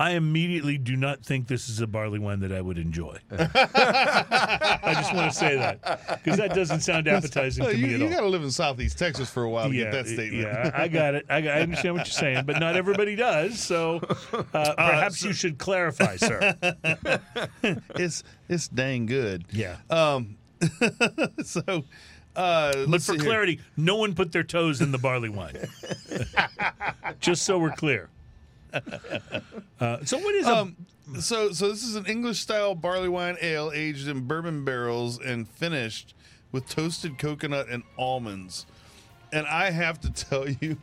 I immediately do not think this is a barley wine that I would enjoy. I just want to say that because that doesn't sound appetizing Uh, to you me at you all. got to live in Southeast Texas for a while to get that statement. Yeah, I got it. I, got, I understand what you're saying, but not everybody does. So uh, perhaps you should clarify, sir. it's it's dang good. Yeah. Um. so, uh, But for see here. clarity, no one put their toes in the barley wine. Just so we're clear. Uh, so what is a Um, so so this is an English style barley wine ale aged in bourbon barrels and finished with toasted coconut and almonds. And I have to tell you,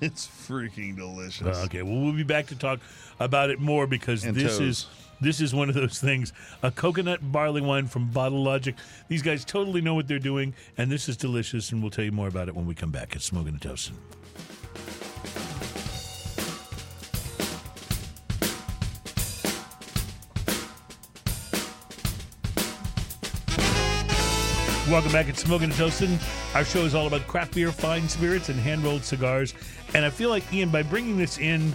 it's freaking delicious. Uh, okay, well, we'll be back to talk about it more because And this toes. is this is one of those things. A coconut barley wine from Bottle Logic. These guys totally know what they're doing, and this is delicious. And we'll tell you more about it when we come back. It's smoking and toasting. Welcome back at Smoking and Toasting. Our show is all about craft beer, fine spirits, and hand rolled cigars. And I feel like Ian, by bringing this in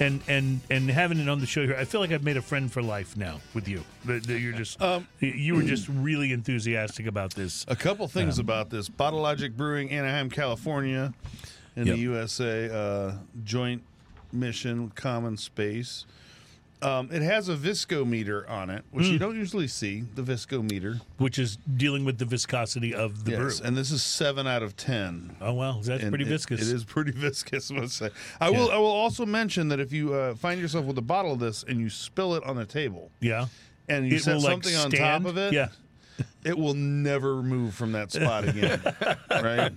and and and having it on the show here, I feel like I've made a friend for life now with you. That, that you're just you were just really enthusiastic about this. A couple things about this Bottle Logic Brewing, Anaheim, California, in Yep. the USA, uh, joint mission, common space. Um, it has a visco meter on it, which Hmm. you don't usually see. The visco meter, which is dealing with the viscosity of the yes, brew. and this is seven out of ten. oh wow, that's And pretty it- viscous. It is pretty viscous. I must say. I will. I will also mention that if you uh, find yourself with a bottle of this and you spill it on the table Yeah, and you it set will like something on top of it, Yeah, it will never move from that spot again. right?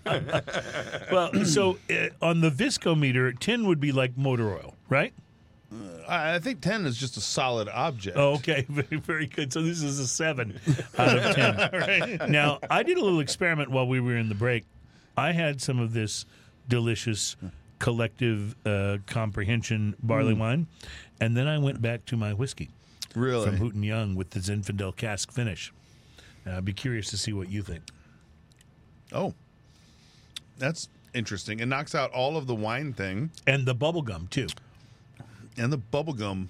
well, so uh, on the viscometer, tin would be like motor oil, right? I, I think ten is just a solid object. Oh, okay, very, very good. So this is a seven out of ten. Now, I did a little experiment while we were in the break. I had some of this delicious collective uh, comprehension barley wine, and then I went back to my whiskey really? from Hooten Young with the Zinfandel cask finish. Uh, I'd be curious to see what you think. Oh, that's interesting. It knocks out all of the wine thing And the bubble gum, too. And the bubble gum.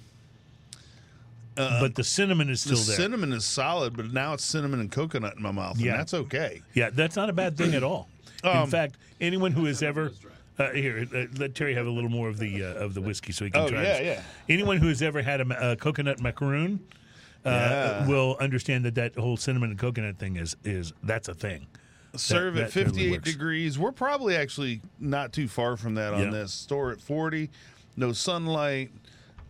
but the cinnamon is The still there. The cinnamon is solid, but now it's cinnamon and coconut in my mouth, and Yeah. that's okay. Yeah, that's not a bad thing at all. In Um, fact, anyone who has ever uh, here, uh, let Terry have a little more of the uh, of the whiskey so he can Oh, try. yeah, this. yeah. Anyone who has ever had a, a coconut macaroon uh, Yeah. will understand that that whole cinnamon and coconut thing is is that's a thing. Serve that at totally 58 works. degrees. We're probably actually not too far from that on Yeah. this. Store at 40, no sunlight.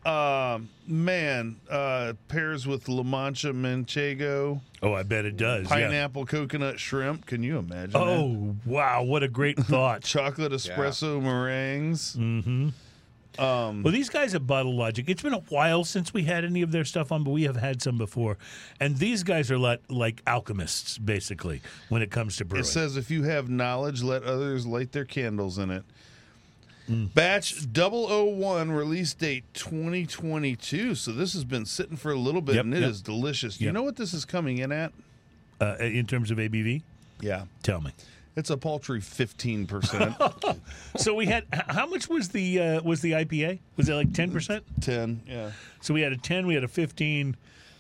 Um, man, uh, pairs with La Mancha Manchego, Oh, I bet it does. yeah. pineapple coconut shrimp. Can you imagine? that? Oh wow, what a great thought! chocolate espresso meringues. Mm-hmm. Um, well, these guys at Bottle Logic, it's been a while since we had any of their stuff on, but we have had some before. And these guys are like, like alchemists, basically, when it comes to brewing. It says if you have knowledge, let others light their candles in it. Mm. Batch 001 release date 2022. So this has been sitting for a little bit Yep, and it is yep. delicious. Do You know what this is coming in at? uh, in terms of ABV, Yeah. tell me. It's a paltry 15%. So we had how much was the uh, was the IPA? Was it like ten percent? 10. Yeah. So we had a ten, we had a fifteen,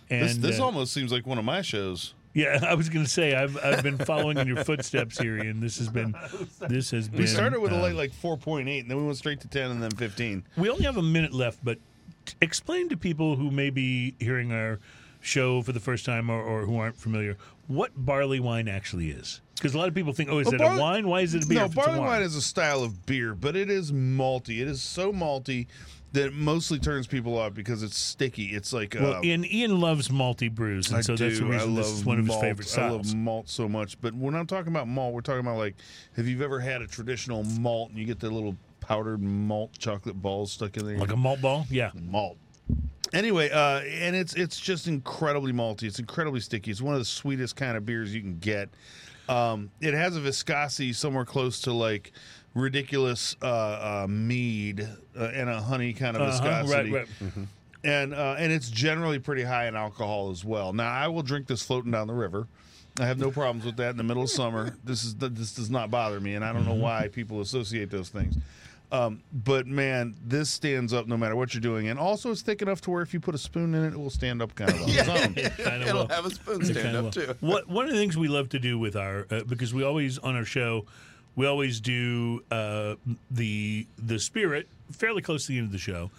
and This, this uh, almost seems like one of my shows. Yeah. I was going to say I've I've been following in your footsteps here, and this has been this has been. We started with a uh, light like 4.8 and then we went straight to 10 and then 15. We only have a minute left, but t- explain to people who may be hearing our show for the first time or, or who aren't familiar what barley wine actually is. Because a lot of people think, oh, is Well, it barley- a wine? Why is it a beer? No, if it's a barley wine is a style of beer, but it is malty. It is so malty that mostly turns people off because it's sticky. It's like Well, uh, Ian, Ian loves malty brews, and I so do. that's the reason I this is one of his malt. favorite I love malt so much, but when I'm talking about malt, we're talking about like, have you ever had a traditional malt and you get the little powdered malt chocolate balls stuck in there. Like a malt ball? Yeah. malt. Anyway, uh, and it's it's just incredibly malty. It's incredibly sticky. It's one of the sweetest kind of beers you can get. Um, it has a viscosity somewhere close to like ridiculous uh, uh, mead uh, and a honey kind of Uh-huh, right, viscosity. right. And uh, and it's generally pretty high in alcohol as well. Now I will drink this floating down the river. I have no problems with that in the middle of summer. This is this does not bother me, and I don't know why people associate those things. Um, but man, this stands up no matter what you're doing, and also it's thick enough to where if you put a spoon in it, it will stand up kind of on its own. Kind of It'll will. have a spoon It stand up will. too. What one of the things we love to do with our uh, because we always on our show we always do uh, the the spirit fairly close to the end of the show.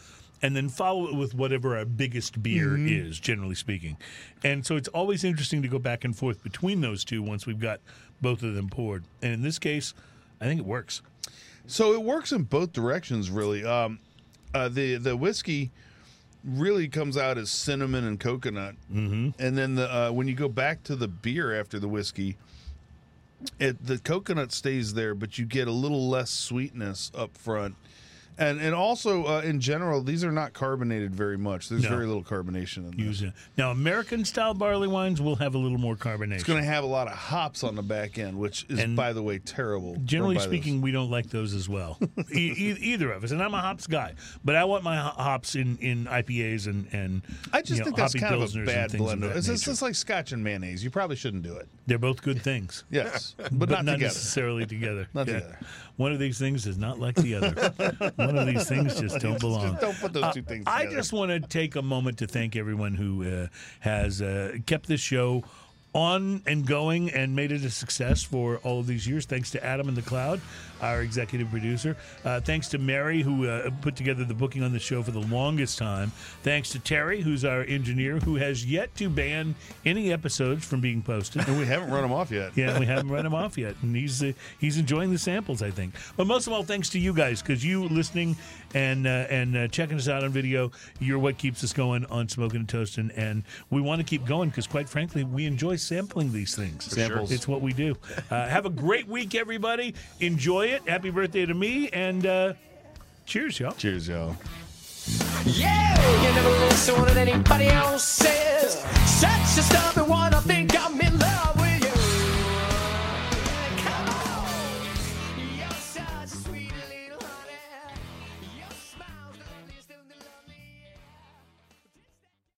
And then follow it with whatever our biggest beer Mm-hmm. is, generally speaking. And so it's always interesting to go back and forth between those two once we've got both of them poured. And in this case, I think it works. So it works in both directions, really. Um, uh, the the whiskey really comes out as cinnamon and coconut, mm-hmm. and then the uh, when you go back to the beer after the whiskey, it the coconut stays there, but you get a little less sweetness up front. And and also uh, in general, these are not carbonated very much. There's No. very little carbonation in them. Use it. Now, American style barley wines will have a little more carbonation. It's going to have a lot of hops on the back end, which is, And by the way, terrible. Generally buy those. speaking, we don't like those as well. e- e- either of us, and I'm a hops guy, but I want my hops in, in IPAs and and I just you know, think that's kind of a bad things of blend. It's, it's just like Scotch and mayonnaise. You probably shouldn't do it. They're both good things, Yes, but, but, not, not, together. necessarily together. Not together. One of these things is not like the other. One of these things just don't belong. Just don't put those two things Uh, I just want to take a moment to thank everyone who uh, has uh, kept this show on and going and made it a success for all of these years. Thanks to Adam and the Cloud, our executive producer. Uh, thanks to Mary, who uh, put together the booking on the show for the longest time. Thanks to Terry, who's our engineer, who has yet to ban any episodes from being posted. and we haven't run them off yet. Yeah, we haven't run them off yet, and he's uh, he's enjoying the samples, I think. But most of all, thanks to you guys because you listening and uh, and uh, checking us out on video. You're what keeps us going on Smoking and Toasting, and we want to keep going because, quite frankly, we enjoy sampling these things. Samples. It's what we do. Uh, have a great week, everybody. Enjoy it. Happy birthday to me, and uh, cheers, y'all. Cheers, y'all. Yeah, you never listen to what anybody else says. Such a stubborn one.